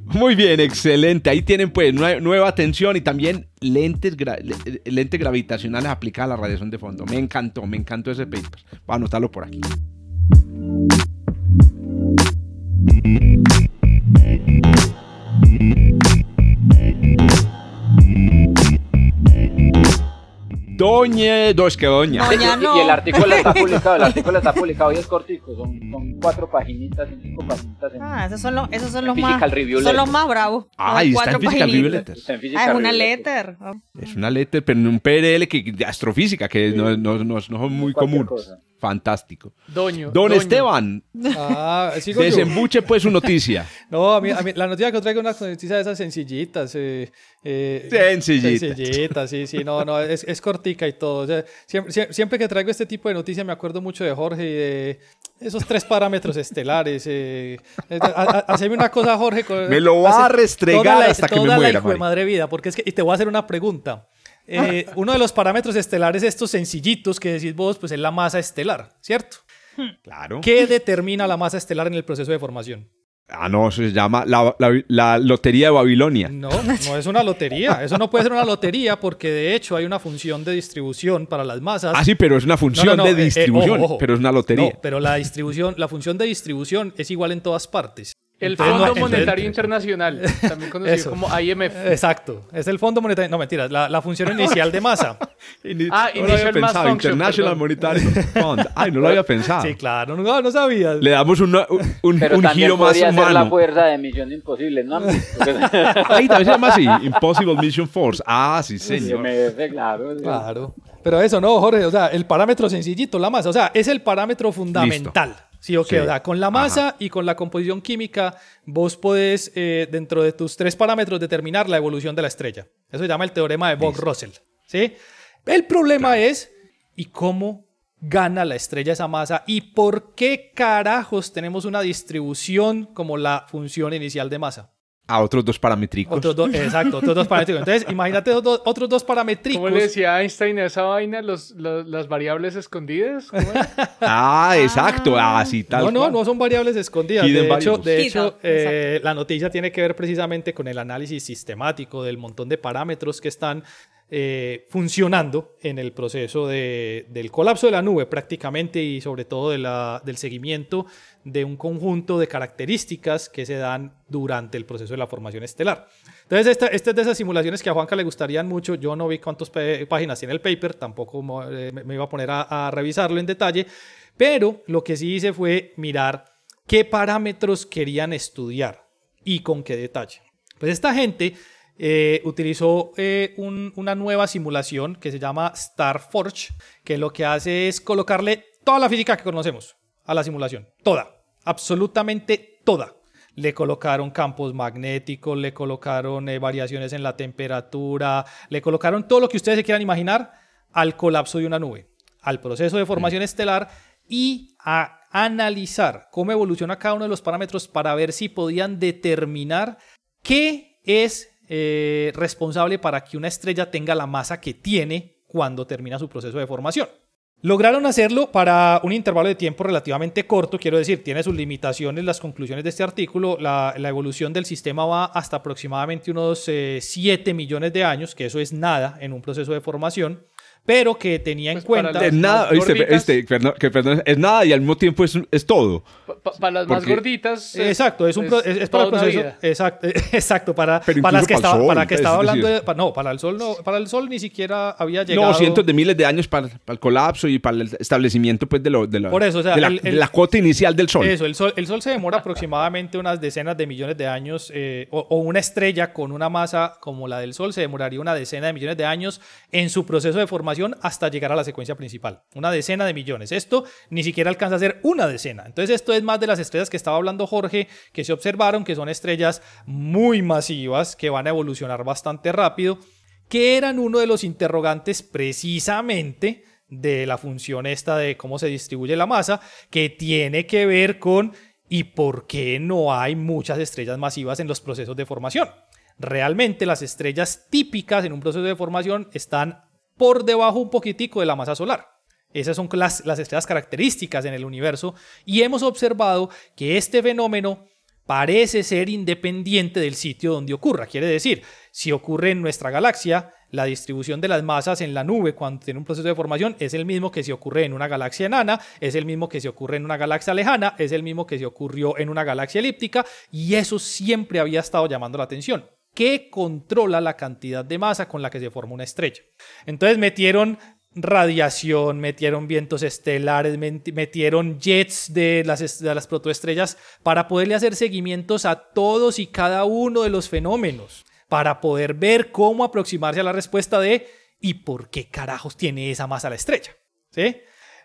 Muy bien, excelente. Ahí tienen pues nue- nueva tensión y también lentes, gra- lentes gravitacionales aplicadas a la radiación de fondo. Me encantó, me encantó ese paper. Voy a anotarlo por aquí. Doña, dos que doña. Doña. Y-. Y el artículo está publicado, el artículo está publicado y es cortico, son, son cuatro paginitas, cinco paginitas en, Ah, esos son los, esos son los más, Review son los más bravos. Ay, está en Review en Physical Ah, es una letter. Oh. Es una letra, pero en un PRL que, de astrofísica, que no, no- no- no son muy comunes. cosa. Fantástico. Doño. Don doño. Esteban, Ah, sigo yo. desembuche pues su noticia. No, a mí, a mí- la noticia que traigo es una noticia de esas sencillitas. Eh, eh, Sencillitas. Sencillitas, sí, sí, no, no, es, es cortica y todo. O sea, siempre, sie- siempre que traigo este tipo de noticias me acuerdo mucho de Jorge y de esos tres parámetros estelares. Eh, eh, haceme una cosa, Jorge. con- Me lo va a restregar toda la- hasta que me la muera, hijo de marica. madre vida, porque es que, y te voy a hacer una pregunta. Eh, uno de los parámetros estelares, estos sencillitos que decís vos, pues es la masa estelar, ¿cierto? Claro. ¿Qué determina la masa estelar en el proceso de formación? Ah, no, eso se llama la, la- la Lotería de Babilonia. No, no es una lotería. Eso no puede ser una lotería porque de hecho hay una función de distribución para las masas. Ah, sí, pero es una función No, no, no, de eh, eh, distribución, ojo, ojo. pero es una lotería. No, pero la distribución, la función de distribución es igual en todas partes. El Entonces, Fondo no- Monetario entonces- Internacional, también conocido Eso. como IMF. Exacto, es el Fondo Monetario. No, mentiras, la, la función inicial de masa. Ini- Ah, no lo había pensado. Function, International perdón. Monetary Fund. Ay, no lo había pensado. Sí, claro, no, no sabías. Le damos una- un, un- Pero un también giro más podría ser la humano. fuerza de Misión Imposible, ¿no? Ahí también se llama así, Impossible Mission Force. Ah, sí, señor. IMF, claro. sí. Claro. Pero eso no, Jorge, o sea, el parámetro sencillito, la masa, o sea, es el parámetro fundamental. Sí, Sí. o sea, con la masa y con la composición química, vos podés, eh, dentro de tus tres parámetros, determinar la evolución de la estrella. Eso se llama el teorema de Vogt-Russell. ¿sí? El problema es, ¿y cómo gana la estrella esa masa? ¿Y por qué carajos tenemos una distribución como la función inicial de masa? A otros dos paramétricos. Otros dos, exacto, otros dos paramétricos. Entonces, imagínate dos- otros dos paramétricos. ¿Cómo le decía Einstein a esa vaina? Los, los- las variables escondidas. Ah, exacto. Ah, sí, tal No, no, cual. no son variables escondidas. Hidden De hecho, de hecho eh, la noticia tiene que ver precisamente con el análisis sistemático del montón de parámetros que están eh, funcionando en el proceso de- del colapso de la nube prácticamente y sobre todo de la- del seguimiento de un conjunto de características que se dan durante el proceso de la formación estelar. Entonces, esta, esta es de esas simulaciones que a Juanca le gustarían mucho. Yo no vi cuántas páginas tiene el paper, tampoco eh, me me iba a poner a, a revisarlo en detalle, pero lo que sí hice fue mirar qué parámetros querían estudiar y con qué detalle. Pues esta gente eh, utilizó eh, un- una nueva simulación que se llama StarForge, que lo que hace es colocarle toda la física que conocemos a la simulación. Toda, absolutamente toda. Le colocaron campos magnéticos, le colocaron eh, variaciones en la temperatura, le colocaron todo lo que ustedes se quieran imaginar al colapso de una nube, al proceso de formación estelar y a analizar cómo evoluciona cada uno de los parámetros para ver si podían determinar qué es eh, responsable para que una estrella tenga la masa que tiene cuando termina su proceso de formación. Lograron hacerlo para un intervalo de tiempo relativamente corto, quiero decir, tiene sus limitaciones las conclusiones de este artículo. La, evolución del sistema va hasta aproximadamente unos eh, 7 millones de años, que eso es nada en un proceso de formación, pero que tenía en Pues para cuenta... Es nada, más oíste, gorditas. este, perdón, que perdón, es nada y al mismo tiempo es, es todo. Para las más Porque- gorditas. es- Exacto, es, un pro- es, es para el proceso. Exacto, exacto para, para las que para estaba, sol, para que es estaba hablando decir- de, pa- no, para el sol no, para el sol ni siquiera había llegado. No, cientos de miles de años para, para el colapso y para el establecimiento pues, de, lo, de, la, Por eso, o sea, de, la, el- el- de la cuota inicial del Sol. Eso, el sol, el sol se demora aproximadamente unas decenas de millones de años, eh, o, o una estrella con una masa como la del Sol se demoraría una decena de millones de años en su proceso de formación hasta llegar a la secuencia principal. Una decena de millones. Esto ni siquiera alcanza a ser una decena. Entonces esto es más de las estrellas que estaba hablando Jorge, que se observaron, que son estrellas muy masivas, que van a evolucionar bastante rápido, que eran uno de los interrogantes precisamente de la función esta de cómo se distribuye la masa, que tiene que ver con y por qué no hay muchas estrellas masivas en los procesos de formación. Realmente las estrellas típicas en un proceso de formación están por debajo un poquitico de la masa solar. Esas son las, las estrellas características en el universo y hemos observado que este fenómeno parece ser independiente del sitio donde ocurra. Quiere decir, si ocurre en nuestra galaxia, la distribución de las masas en la nube cuando tiene un proceso de formación es el mismo que si ocurre en una galaxia enana, es el mismo que si ocurre en una galaxia lejana, es el mismo que si ocurrió en una galaxia elíptica y eso siempre había estado llamando la atención. ¿Qué controla la cantidad de masa con la que se forma una estrella? Entonces metieron radiación, metieron vientos estelares, met- metieron jets de las, de las protoestrellas para poderle hacer seguimientos a todos y cada uno de los fenómenos, para poder ver cómo aproximarse a la respuesta de ¿y por qué carajos tiene esa masa la estrella? ¿Sí?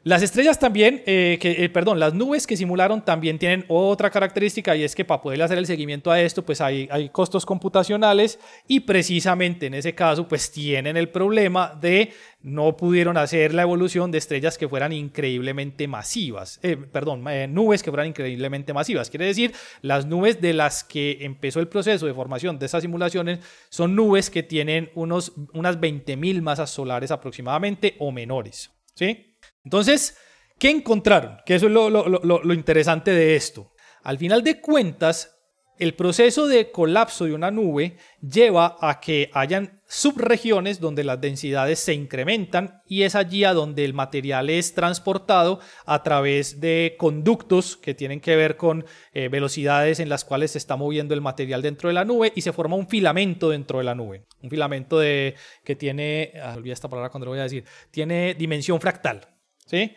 Las estrellas también, eh, que, eh, perdón, las nubes que simularon también tienen otra característica y es que para poderle hacer el seguimiento a esto, pues hay, hay costos computacionales y precisamente en ese caso, pues tienen el problema de no pudieron hacer la evolución de estrellas que fueran increíblemente masivas, eh, perdón, eh, nubes que fueran increíblemente masivas. Quiere decir, las nubes de las que empezó el proceso de formación de estas simulaciones son nubes que tienen unos, unas 20.000 masas solares aproximadamente o menores. ¿Sí? Entonces, ¿qué encontraron? Que eso es lo, interesante de esto. Al final de cuentas, el proceso de colapso de una nube lleva a que hayan subregiones donde las densidades se incrementan y es allí a donde el material es transportado a través de conductos que tienen que ver con eh, velocidades en las cuales se está moviendo el material dentro de la nube y se forma un filamento dentro de la nube. Un filamento que tiene, ah, esta palabra cuando lo voy a decir, tiene dimensión fractal. ¿Sí?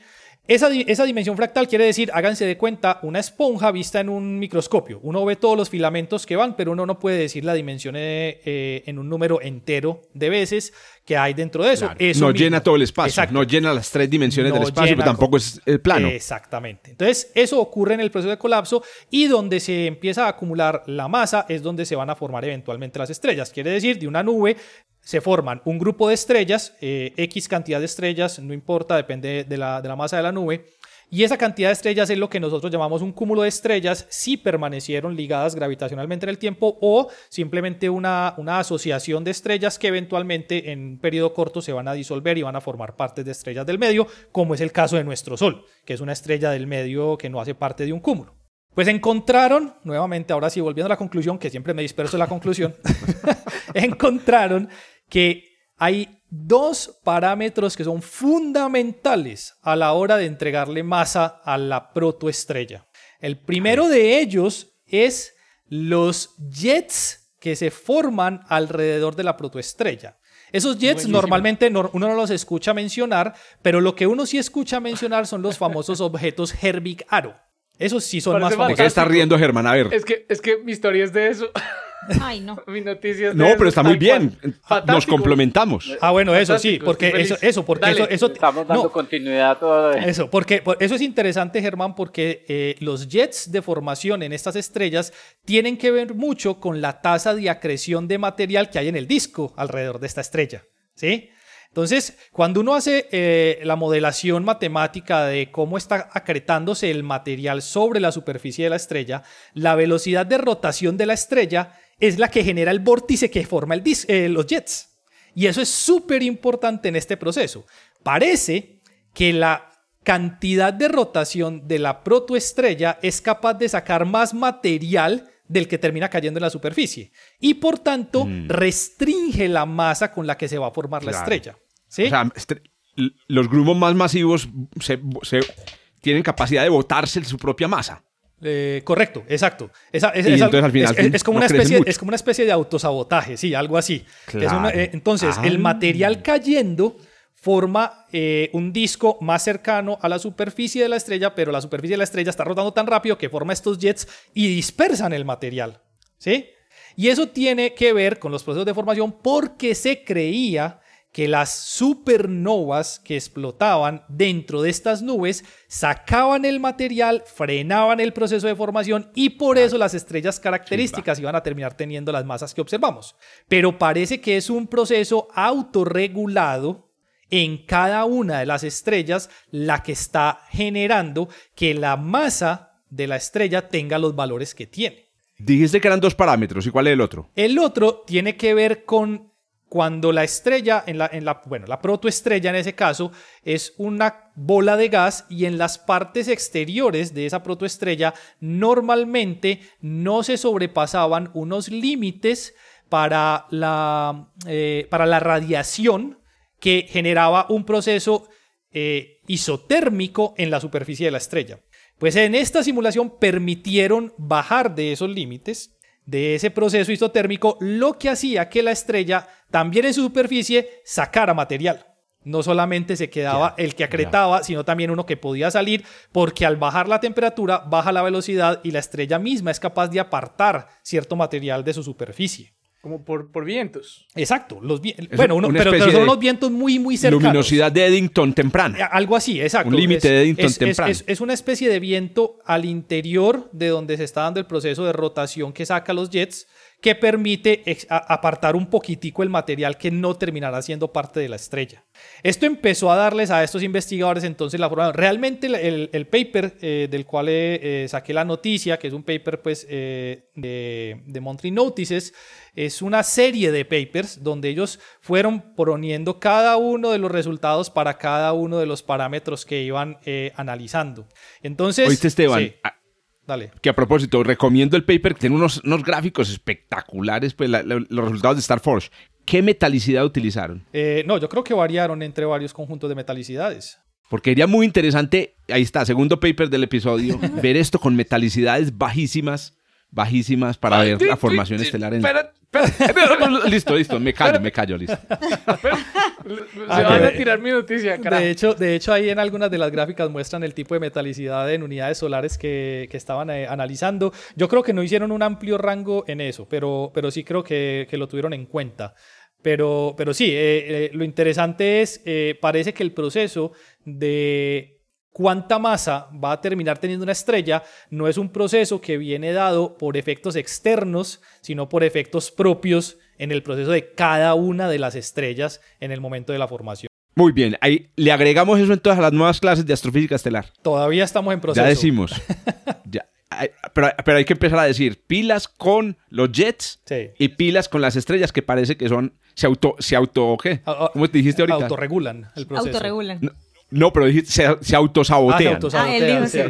Esa, esa, dimensión fractal quiere decir, háganse de cuenta, una esponja vista en un microscopio. Uno ve todos los filamentos que van, pero uno no puede decir la dimensión eh, eh, en un número entero de veces que hay dentro de eso. Claro. eso no mismo. llena todo el espacio, Exacto. no llena las tres dimensiones No del espacio, pero tampoco es el plano. Exactamente. Entonces, eso ocurre en el proceso de colapso y donde se empieza a acumular la masa es donde se van a formar eventualmente las estrellas. Quiere decir, de una nube se forman un grupo de estrellas, eh, X cantidad de estrellas, no importa, depende de la, de la masa de la nube. Y esa cantidad de estrellas es lo que nosotros llamamos un cúmulo de estrellas si permanecieron ligadas gravitacionalmente en el tiempo o simplemente una, una asociación de estrellas que eventualmente en un periodo corto se van a disolver y van a formar partes de estrellas del medio, como es el caso de nuestro Sol, que es una estrella del medio que no hace parte de un cúmulo. Pues encontraron, nuevamente, ahora sí, volviendo a la conclusión, que siempre me disperso la conclusión, encontraron que hay dos parámetros que son fundamentales a la hora de entregarle masa a la protoestrella. El primero de ellos es los jets que se forman alrededor de la protoestrella. Esos jets Buenísimo. normalmente no- uno no los escucha mencionar, pero lo que uno sí escucha mencionar son los famosos objetos Herbig-Aro. Esos sí son Parece más ¿De famosos. qué está riendo Germán? A ver. Es que, es que mi historia es de eso. Ay, no. mi noticia es de No, eso, pero está muy bien. Nos complementamos. Ah, bueno, eso sí, porque eso, eso, porque Dale. eso, eso, Estamos dando no, continuidad a todo. Eso, porque por- eso es interesante, Germán, porque eh, los jets de formación en estas estrellas tienen que ver mucho con la tasa de acreción de material que hay en el disco alrededor de esta estrella, ¿sí? Entonces, cuando uno hace eh, la modelación matemática de cómo está acretándose el material sobre la superficie de la estrella, la velocidad de rotación de la estrella es la que genera el vórtice que forma eh, los jets. Y eso es súper importante en este proceso. Parece que la cantidad de rotación de la protoestrella es capaz de sacar más material del que termina cayendo en la superficie y por tanto restringe la masa con la que se va a formar la estrella. ¿sí? O sea, estre- l- los grumos más masivos se, se- tienen capacidad de botarse su propia masa. Eh, correcto, exacto. Esa- es, al final como no una especie, mucho. es como una especie de autosabotaje, sí, algo así. Una- eh, entonces, el Ah. material cayendo forma eh, un disco más cercano a la superficie de la estrella, pero la superficie de la estrella está rotando tan rápido que forma estos jets y dispersan el material. ¿Sí? Y eso tiene que ver con los procesos de formación porque se creía que las supernovas que explotaban dentro de estas nubes sacaban el material, frenaban el proceso de formación y por eso las estrellas características iban a terminar teniendo las masas que observamos. Pero parece que es un proceso autorregulado en cada una de las estrellas la que está generando que la masa de la estrella tenga los valores que tiene. Dijiste que eran dos parámetros. ¿Y cuál es el otro? El otro tiene que ver con cuando la estrella, en la, en la, bueno, la protoestrella en ese caso, es una bola de gas y en las partes exteriores de esa protoestrella normalmente no se sobrepasaban unos límites para la, eh, para la radiación que generaba un proceso eh, isotérmico en la superficie de la estrella. Pues en esta simulación permitieron bajar de esos límites, de ese proceso isotérmico, lo que hacía que la estrella también en su superficie sacara material. No solamente se quedaba el que acretaba, sino también uno que podía salir, porque al bajar la temperatura baja la velocidad y la estrella misma es capaz de apartar cierto material de su superficie. Como por, por vientos. Exacto, los bueno, uno- pero, son unos vientos muy, muy cercanos. Luminosidad de Eddington temprana. Algo así, exacto. Un límite de Eddington es, es- temprano. es- es una especie de viento al interior de donde se está dando el proceso de rotación que saca los jets, que permite apartar un poquitico el material que no terminará siendo parte de la estrella. Esto empezó a darles a estos investigadores entonces la forma. Realmente el, paper eh, del cual eh, eh, saqué la noticia, que es un paper pues eh, de, de Monthly Notices, es una serie de papers donde ellos fueron poniendo cada uno de los resultados para cada uno de los parámetros que iban analizando. Entonces, Oíste, Esteban. sí. Dale. Que a propósito, recomiendo el paper que tiene unos, unos gráficos espectaculares, pues la- la- los resultados de Star Forge. ¿Qué metalicidad utilizaron? Eh, no, yo creo que variaron entre varios conjuntos de metalicidades. Porque sería muy interesante, ahí está, segundo paper del episodio, ver esto con metalicidades bajísimas, bajísimas para ver la formación estelar en... Espera, espera, listo, listo, me callo, me callo, listo. espera. Se Ah, van a tirar mi noticia, carajo. De hecho, de hecho, ahí en algunas de las gráficas muestran el tipo de metalicidad en unidades solares que, que estaban eh, analizando. Yo creo que no hicieron un amplio rango en eso, pero, pero sí creo que, que lo tuvieron en cuenta. Pero, pero sí, eh, eh, lo interesante es, parece que el proceso de cuánta masa va a terminar teniendo una estrella no es un proceso que viene dado por efectos externos, sino por efectos propios en el proceso de cada una de las estrellas en el momento de la formación. Muy bien, ahí le agregamos eso entonces a las nuevas clases de astrofísica estelar. Todavía estamos en proceso. Ya decimos. Ya, pero, pero hay que empezar a decir pilas con los jets Sí. y pilas con las estrellas que parece que son... Se auto... Se auto ¿qué? ¿Cómo te dijiste ahorita? Autorregulan el proceso. Autorregulan. No, no, pero dijiste se, se Ah, se autosabotean. Ah, autosabotean, sí. Yo,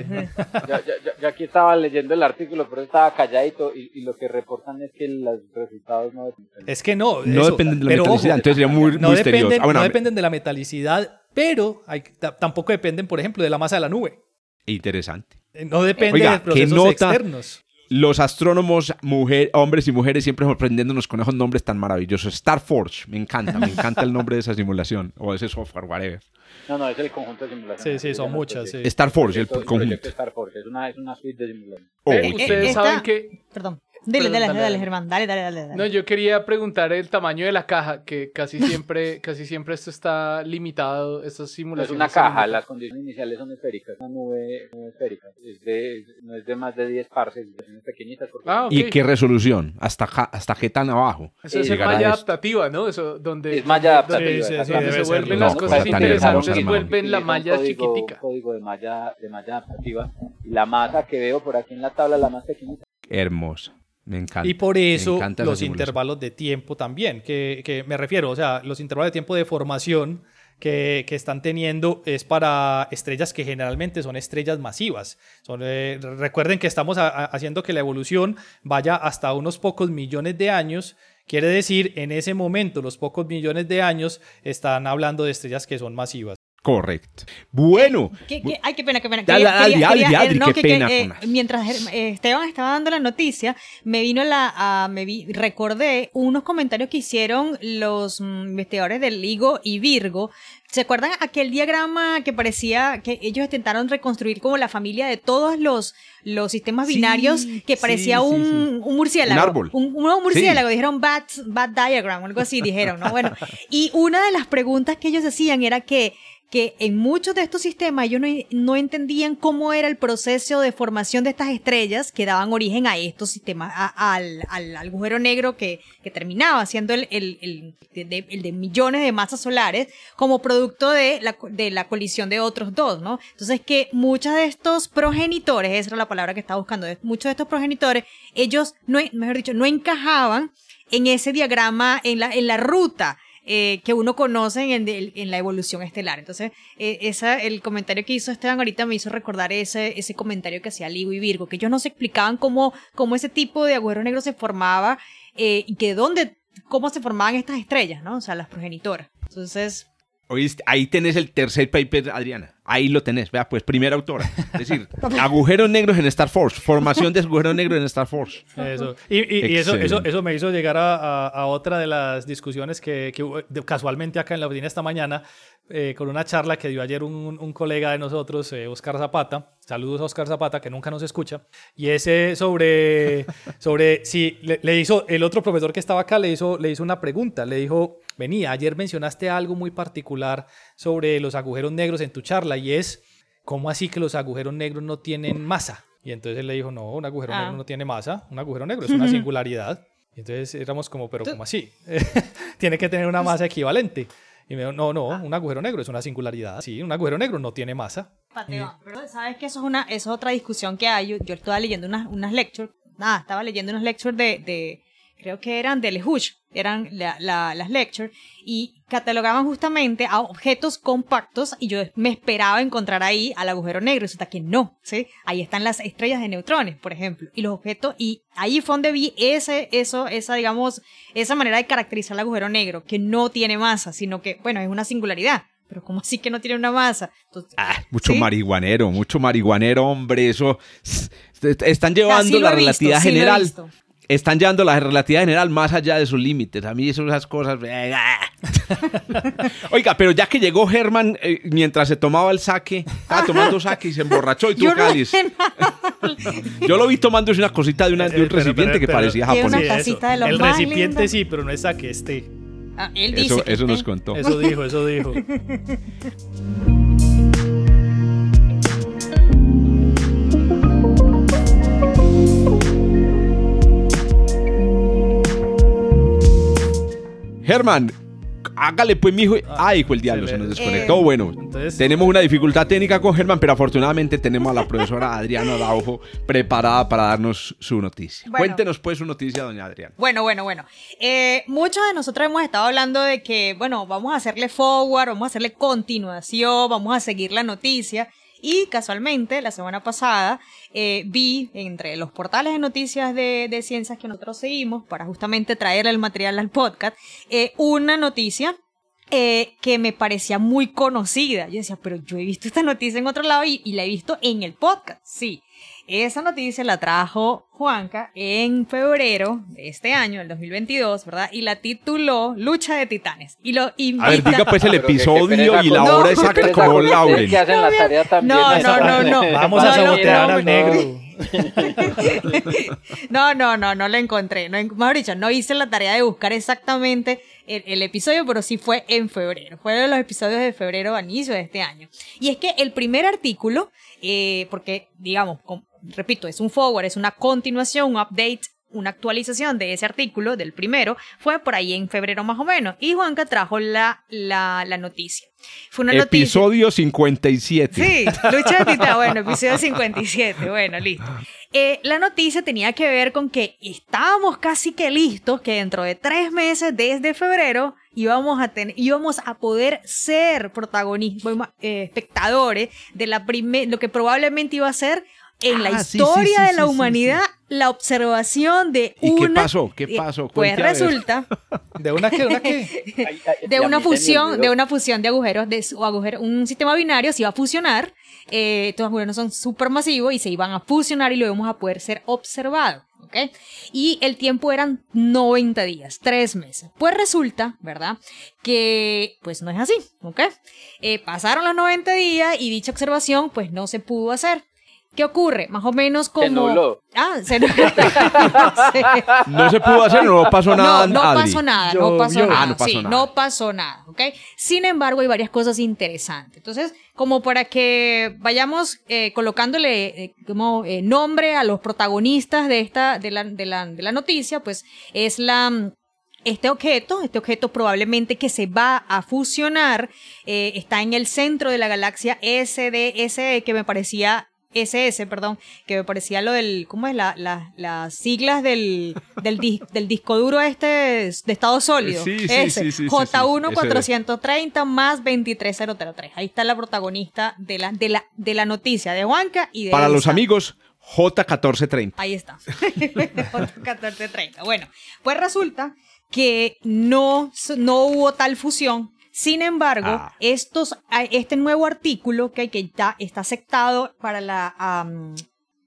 yo- yo- yo aquí estaba leyendo el artículo, pero estaba calladito y, y lo que reportan es que los resultados no dependen. Es que no. no eso, dependen de la metalicidad, ojo, entonces sería muy no misterioso. dependen, Ah, bueno, no dependen de la metalicidad, pero hay- tampoco dependen, por ejemplo, de la masa de la nube. Interesante. Eh, No depende Oiga, de ¿qué procesos nota? externos. Los astrónomos, mujer, hombres y mujeres, siempre sorprendiéndonos con esos nombres tan maravillosos. Star Forge, me encanta, me encanta el nombre de esa simulación o de ese software, whatever. No, no, es el conjunto de simulaciones. Sí, sí, son muchas. así. sí. Star Forge, el conjunto. Star Forge, es una, es una suite de simulaciones. Oh. Ustedes saben que... Perdón. Dile, Perdón, dale, dale, dale, dale. Germán. Dale, dale, dale. dale. No, yo quería preguntar el tamaño de la caja, que casi siempre, casi siempre esto está limitado, estas No es simulaciones. una se caja, las condiciones iniciales son esféricas, una nube, nube esférica. Es de, no es de más de 10 parsecs, son pequeñitas. Porque Ah. ¿Y qué resolución? ¿Hasta, ¿Hasta qué tan abajo? Eso es malla adaptativa, ¿no? Eso, donde, Es malla adaptativa. Sí, sí, sí, exactamente. donde debe se vuelven No, las cosa cosas interesantes, vuelven la malla código- chiquitica. código de malla, de malla adaptativa. Y la masa que veo por aquí en la tabla, la más pequeñita. Hermosa. Me encanta. Y por eso los simulación. intervalos de tiempo también, que, que me refiero, o sea, los intervalos de tiempo de formación que, que están teniendo es para estrellas que generalmente son estrellas masivas. Son, eh, recuerden que estamos a- a- haciendo que la evolución vaya hasta unos pocos millones de años. Quiere decir, en ese momento, los pocos millones de años están hablando de estrellas que son masivas. Correcto. Bueno, ¿Qué- qué- Ay, qué pena, qué pena. Eh, mientras eh, Esteban estaba dando la noticia, me vino la, me vi, recordé unos comentarios que hicieron los mm, investigadores del Ligo y Virgo. ¿Se acuerdan aquel diagrama que parecía que ellos intentaron reconstruir como la familia de todos los, los sistemas Sí, binarios que parecía sí, un, sí. un murciélago? Un árbol. Un, un murciélago, dijeron bat, bat diagram, algo así dijeron, ¿no? Bueno, y una de las preguntas que ellos hacían era que que en muchos de estos sistemas ellos no, no entendían cómo era el proceso de formación de estas estrellas que daban origen a estos sistemas, a- al, al agujero negro que, que terminaba siendo el, el, el, de, millones de masas solares como producto de la, de la colisión de otros dos, ¿no? Entonces que muchos de estos progenitores, esa era la palabra que estaba buscando, muchos de estos progenitores, ellos, no, mejor dicho, no encajaban en ese diagrama, en la, en la ruta eh, que uno conoce en, en la evolución estelar. Entonces, eh, esa, el comentario que hizo Esteban ahorita me hizo recordar ese, ese comentario que hacía Ligo y Virgo, que ellos no se explicaban cómo, cómo ese tipo de agujero negro se formaba eh, y que dónde, cómo se formaban estas estrellas, ¿no? O sea, las progenitoras. Entonces, ahí tenés el tercer paper, Adriana. Ahí lo tenés. Vea, pues, primera autora. Es decir, agujeros negros en Star Force. Formación de agujeros negros en Star Force. Eso. Y, y- y eso, eso, eso me hizo llegar a, a- a otra de las discusiones que, que casualmente acá en la oficina esta mañana, eh, con una charla que dio ayer un, un colega de nosotros, eh, Oscar Zapata. Saludos a Oscar Zapata, que nunca nos escucha. Y ese sobre, sobre si le, le hizo, el otro profesor que estaba acá le hizo, le hizo una pregunta. Le dijo, venía, ayer mencionaste algo muy particular sobre los agujeros negros en tu charla y es, ¿cómo así que los agujeros negros no tienen masa? Y entonces él le dijo, no, un agujero Ah. negro no tiene masa, un agujero negro es una singularidad. Y entonces éramos como, pero ¿cómo así? tiene que tener una masa equivalente. Y me dijo, no, no, un agujero negro es una singularidad. Sí, un agujero negro no tiene masa. Pateo, pero sabes que eso es una eso es otra discusión que hay. Yo, yo estaba leyendo unas, unas lectures, nada, estaba leyendo unas lectures de, de creo que eran de LeHouch, eran la- la- las lectures, y catalogaban justamente a objetos compactos y yo me esperaba encontrar ahí al agujero negro, resulta que no, ¿sí? Ahí están las estrellas de neutrones, por ejemplo, y los objetos, y ahí fue donde vi ese, eso, esa, digamos, esa manera de caracterizar el agujero negro, que no tiene masa, sino que, bueno, es una singularidad. Pero ¿cómo así que no tiene una masa? Entonces, Ah, mucho ¿sí? marihuanero, mucho marihuanero, hombre. Eso. Están O sea, llevando sí la visto, relatividad sí Están llevando la relatividad general más allá de sus límites. A mí eso, esas cosas. eh, ah. Oiga, pero ya que llegó Germán eh, mientras se tomaba el saque, estaba tomando saque y se emborrachó y tuvo cáliz. Yo lo vi tomándose una cosita de, una- de un Eh, pero- recipiente pero- que pero- parecía japonés. Sí, de El recipiente lindos. sí, pero no es a que esté. Ah, él dice Eso, que eso nos este- contó. Eso dijo, eso dijo. Germán, hágale pues, mijo. Ay, hijo el diablo, se nos desconectó. Eh, bueno, entonces- tenemos una dificultad técnica con Germán, pero afortunadamente tenemos a la profesora Adriana Araujo preparada para darnos su noticia. Bueno. Cuéntenos pues su noticia, doña Adriana. Bueno, bueno, bueno. Eh, muchos de nosotros hemos estado hablando de que, bueno, vamos a hacerle forward, vamos a hacerle continuación, vamos a seguir la noticia. Y casualmente, la semana pasada, eh, vi entre los portales de noticias de, ciencias que nosotros seguimos para justamente traer el material al podcast, eh, una noticia eh, que me parecía muy conocida. Yo decía, pero yo he visto esta noticia en otro lado y, y la he visto en el podcast. Sí, esa noticia la trajo Juanca en febrero de este año, el 2022, ¿verdad? Y la tituló Lucha de Titanes. Y lo A ver, invita... diga pues el episodio y la No, hora exacta como con ustedes Lauren. que hacen la tarea también. No, no, no, no. Vamos a sabotear al negro. No, no, no, no la encontré. No, mejor dicho, no hice la tarea de buscar exactamente el, el episodio, pero sí fue en febrero. Fue de los episodios de febrero a inicio de este año. Y es que el primer artículo, eh, porque, digamos, repito, es un forward, es una continuación, un update, una actualización de ese artículo, del primero, fue por ahí en febrero más o menos. Y Juanca trajo la, la, la noticia. Fue una noticia. Episodio 57. Sí, lucha de titán. Bueno, episodio 57. Bueno, listo. Eh, la noticia tenía que ver con que estábamos casi que listos, que dentro de tres meses, desde febrero, íbamos a tener, íbamos a poder ser protagonistas, eh, espectadores de la primer, lo que probablemente iba a ser en la Ah, historia sí, sí, de sí, la sí, humanidad la observación de ¿Y una. qué pasó? ¿Qué pasó? Pues resulta ¿De una qué? ¿De una qué? De una fusión, de una fusión de agujeros, de su agujero, un sistema binario se iba a fusionar, eh, estos agujeros son supermasivos y se iban a fusionar y lo íbamos a poder ser observado, ¿ok? Y el tiempo eran 90 días, 3 meses. Pues resulta, ¿verdad? Que pues no es así, ¿ok? Eh, pasaron los 90 días y dicha observación pues no se pudo hacer. ¿Qué ocurre? Más o menos como... nubló. Ah, se nubló. No sé. No se pudo hacer, no pasó nada. No, no Adri. pasó nada, no pasó nada. Ah, no pasó sí, nada. no pasó nada, ¿ok? Sin embargo, hay varias cosas interesantes. Entonces, como para que vayamos eh, colocándole eh, como eh, nombre a los protagonistas de esta, de la, de la, de la noticia, pues es la este objeto, este objeto probablemente que se va a fusionar, eh, está en el centro de la galaxia SDSE, que me parecía SS, perdón, que me parecía lo del, ¿cómo es? La, la- las siglas del, del, dis- del disco duro este de estado sólido. Sí, sí, sí, sí, sí, sí. J1 Ese 430 más 23003. Ahí está la protagonista de la, de la, de la noticia de Juanca y de Para los amigos, J1430. Ahí está. 1430. Bueno, pues resulta que no, no hubo tal fusión. Sin embargo, Ah. estos, este nuevo artículo que, que está, está aceptado para la am,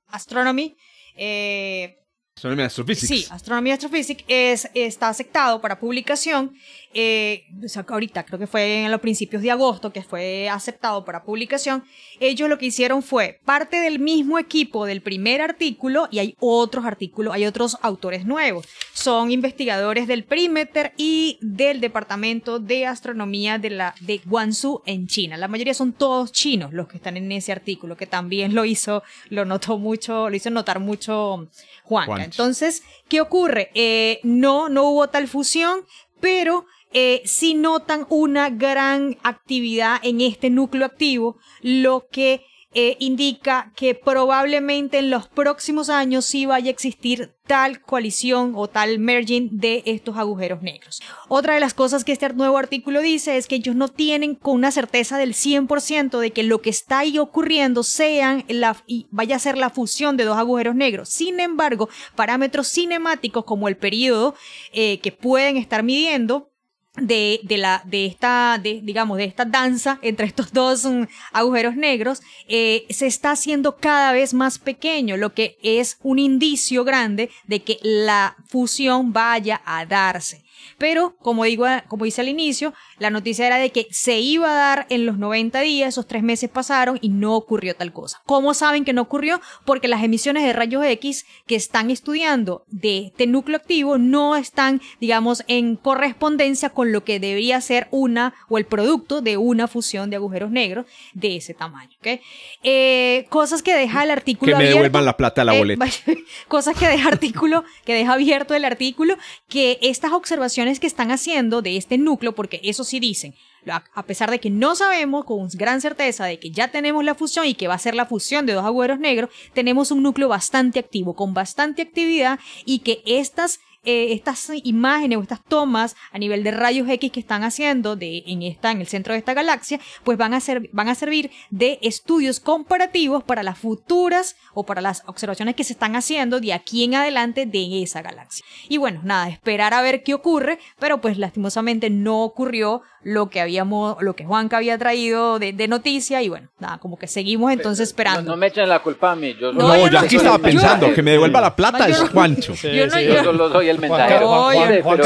Astronomy, eh, Astronomy Astrophysics. Sí, Astronomy Astrophysics es, está aceptado para publicación. Eh, o sea, que ahorita creo que fue en los principios de agosto que fue aceptado para publicación. Ellos lo que hicieron fue parte del mismo equipo del primer artículo y hay otros artículos, hay otros autores nuevos. Son investigadores del Perimeter y del Departamento de Astronomía de la de Guangzhou en China. La mayoría son todos chinos los que están en ese artículo, que también lo hizo, lo notó mucho, lo hizo notar mucho Juanca. Juancho. Entonces, ¿qué ocurre? Eh, no, no hubo tal fusión, pero eh, sí notan una gran actividad en este núcleo activo, lo que eh, indica que probablemente en los próximos años sí vaya a existir tal coalición o tal merging de estos agujeros negros. Otra de las cosas que este nuevo artículo dice es que ellos no tienen con una certeza del 100% de que lo que está ahí ocurriendo sean la, y vaya a ser la fusión de dos agujeros negros. Sin embargo, parámetros cinemáticos como el periodo eh, que pueden estar midiendo de, de, la, de esta, de, digamos, de esta danza entre estos dos um, agujeros negros, eh, se está haciendo cada vez más pequeño, lo que es un indicio grande de que la fusión vaya a darse. Pero, como digo, como dice al inicio, la noticia era de que se iba a dar en los 90 días, esos tres meses pasaron y no ocurrió tal cosa. ¿Cómo saben que no ocurrió? Porque las emisiones de rayos X que están estudiando de este núcleo activo no están, digamos, en correspondencia con lo que debería ser una o el producto de una fusión de agujeros negros de ese tamaño. ¿okay? Eh, cosas que deja el artículo Que me abierto. devuelvan la plata de la Eh, boleta. cosas que deja artículo, que deja abierto el artículo, que estas observaciones que están haciendo de este núcleo, porque eso sí dicen, a pesar de que no sabemos con gran certeza de que ya tenemos la fusión y que va a ser la fusión de dos agujeros negros, tenemos un núcleo bastante activo, con bastante actividad y que estas eh, estas imágenes o estas tomas a nivel de rayos X que están haciendo de, en, esta, en el centro de esta galaxia, pues van a, ser, van a servir de estudios comparativos para las futuras o para las observaciones que se están haciendo de aquí en adelante de esa galaxia. Y bueno, nada, esperar a ver qué ocurre, pero pues lastimosamente no ocurrió lo que habíamos, lo que Juanca había traído de, de noticia y bueno, nada, como que seguimos entonces esperando. No, no me echen la culpa a mí. Yo No, No, yo aquí estaba yo- pensando que me devuelva la plata es Juancho. Sí, Yo no- sí, yo- Yo solo soy el mensajero. Juan- Juan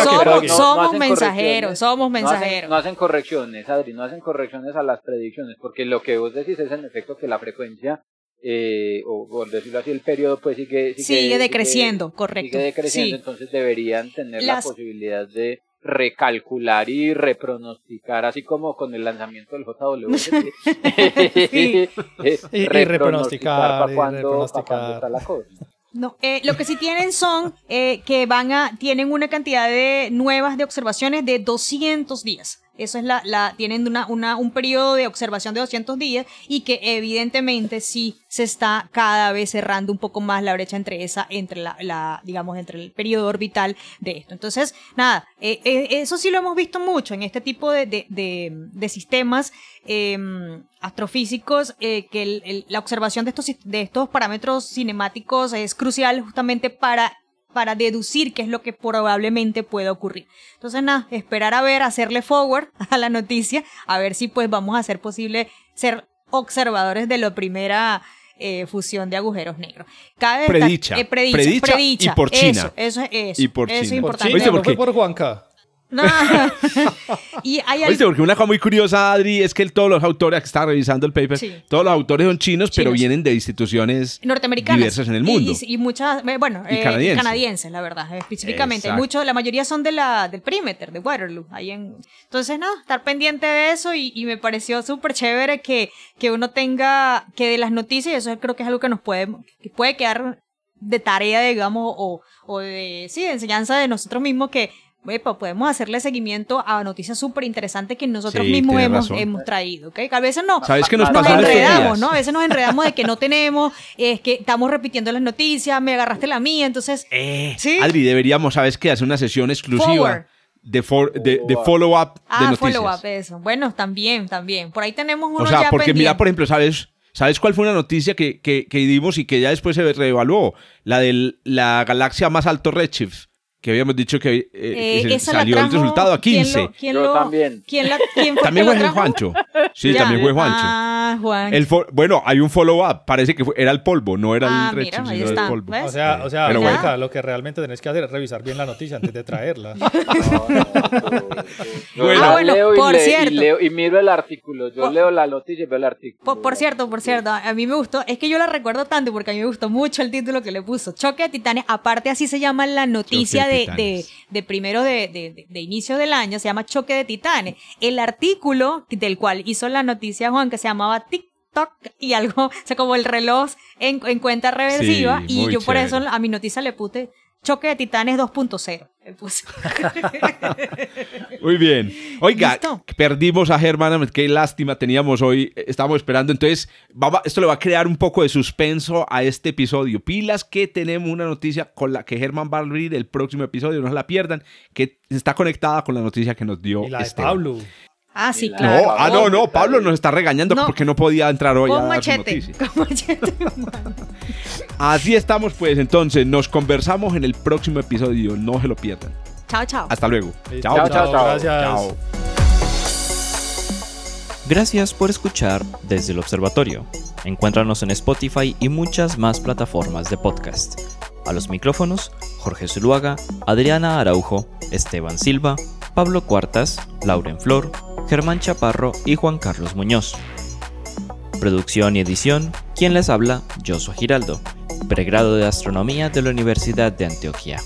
somos- mensajeros, somos No hacen- mensajeros. No hacen, correcciones, Adri, no hacen correcciones a las predicciones, porque lo que vos decís es en efecto que la frecuencia, eh, o por decirlo así, el periodo pues sigue... Sigue decreciendo, correcto. Sigue decreciendo, Sí. entonces deberían tener Las- la posibilidad de recalcular y repronosticar, así como con el lanzamiento del JWST. Sí. Eh, Y- y repronosticar repronosticar, pa' y repronosticar. cuándo está la cosa. No, eh, lo que sí tienen son eh, que van a, tienen una cantidad de nuevas de observaciones de 200 días. Eso es la, tienen un periodo de observación de 200 días y que evidentemente sí se está cada vez cerrando un poco más la brecha entre esa, entre la, la digamos, entre el periodo orbital de esto. Entonces, nada, eh, eh, eso sí lo hemos visto mucho en este tipo de, sistemas eh, astrofísicos, eh, que la observación de estos, de estos parámetros cinemáticos es crucial justamente para para deducir qué es lo que probablemente pueda ocurrir. Entonces, nada, esperar a ver, hacerle forward a la noticia, a ver si pues vamos a hacer posible ser observadores de la primera eh, fusión de agujeros negros. Cabe Predicha, eh, predicha, predicha predicha, y por China. Eso, eso es eso. Y por eso es China. Por importante. China, ¿Oíste por no fue qué? por Juanca. No. y hay Oíste, algo- porque una cosa muy curiosa, Adri, es que todos los autores, que estaba revisando el paper, Sí. todos los autores son chinos, pero Chinos. vienen de instituciones norteamericanas diversas en el Y- mundo. y, y muchas eh, bueno Y eh, canadienses. canadienses la verdad específicamente Exacto. muchos la mayoría son de la del perimeter de Waterloo ahí en entonces nada estar pendiente de eso y, y me pareció súper chévere que que uno tenga que de las noticias y eso creo que es algo que nos puede que puede quedar de tarea digamos o, o de sí de enseñanza de nosotros mismos que epa, podemos hacerle seguimiento a noticias súper interesantes que nosotros Sí, mismos hemos, traído, ¿ok? Que a veces no, ¿Sabes qué nos nos enredamos? ¿no? A veces nos enredamos de que no tenemos, es que estamos repitiendo las noticias, me agarraste la mía, entonces... ¿Sí? Adri, deberíamos, ¿sabes qué? Hacer una sesión exclusiva Forward. de, for- de, de Follow-up. follow-up de ah, noticias. follow-up, eso. Bueno, también, también. Por ahí tenemos uno O sea, ya porque pendiente. mira, por ejemplo, ¿sabes? ¿Sabes cuál fue una noticia que, que, que dimos y que ya después se reevaluó? La de la galaxia más alto redshift. Que habíamos dicho que, eh, Eh, la salió el resultado a ¿quién 15. lo- quién Yo lo- también. ¿Quién, la, quién fue También fue? Juancho. Sí, Ya. también fue Juancho. Ah, Juan. El fo- bueno, hay un follow-up. Parece que fue- era el polvo, no era Ah, el mira, redshift, ahí sino está. el polvo. ¿Ves? O sea, o sea Pero bueno. Lo que realmente tenés que hacer es revisar bien la noticia antes de traerla. No, no, yo- yo Bueno. Ah, bueno, leo y por le- y cierto. leo- y miro el artículo. Yo Por- leo la noticia y veo el artículo. Por, por cierto, por cierto, a mí me gustó, es que yo la recuerdo tanto porque a mí me gustó mucho el título que le puso, Choque de Titanes, aparte así se llama la noticia Choque de de, de, Titanes. de primero de, de, inicio del año, se llama Choque de Titanes. El artículo del cual hizo la noticia Juan, que se llamaba TikTok y algo, o sea, como el reloj en, en cuenta reversiva, Sí, y yo por eso a mi noticia le puse choque de titanes 2.0. le puse. Muy bien. Oiga, ¿Listo? perdimos a Germán, qué lástima teníamos hoy, estábamos esperando, entonces vamos- esto le va a crear un poco de suspenso a este episodio. Pilas que tenemos una noticia con la que Germán va a abrir el próximo episodio, no se la pierdan, que está conectada con la noticia que nos dio Y la de. Pablo. Ah, sí, la- No, claro. ah, no, no, Pablo nos está regañando No. porque no podía entrar hoy a Con dar su machete. Con. Así estamos pues, entonces nos conversamos en el próximo episodio, no se lo pierdan. Chao, chao. Hasta luego. Listo. Chao, chao, chao. Gracias. Chao. Gracias por escuchar desde el observatorio. Encuéntranos en Spotify y muchas más plataformas de podcast. A los micrófonos, Jorge Zuluaga, Adriana Araujo, Esteban Silva, Pablo Cuartas, Lauren Flor, Germán Chaparro y Juan Carlos Muñoz. Producción y edición, quien les habla, Joshua Giraldo, pregrado de Astronomía de la Universidad de Antioquia.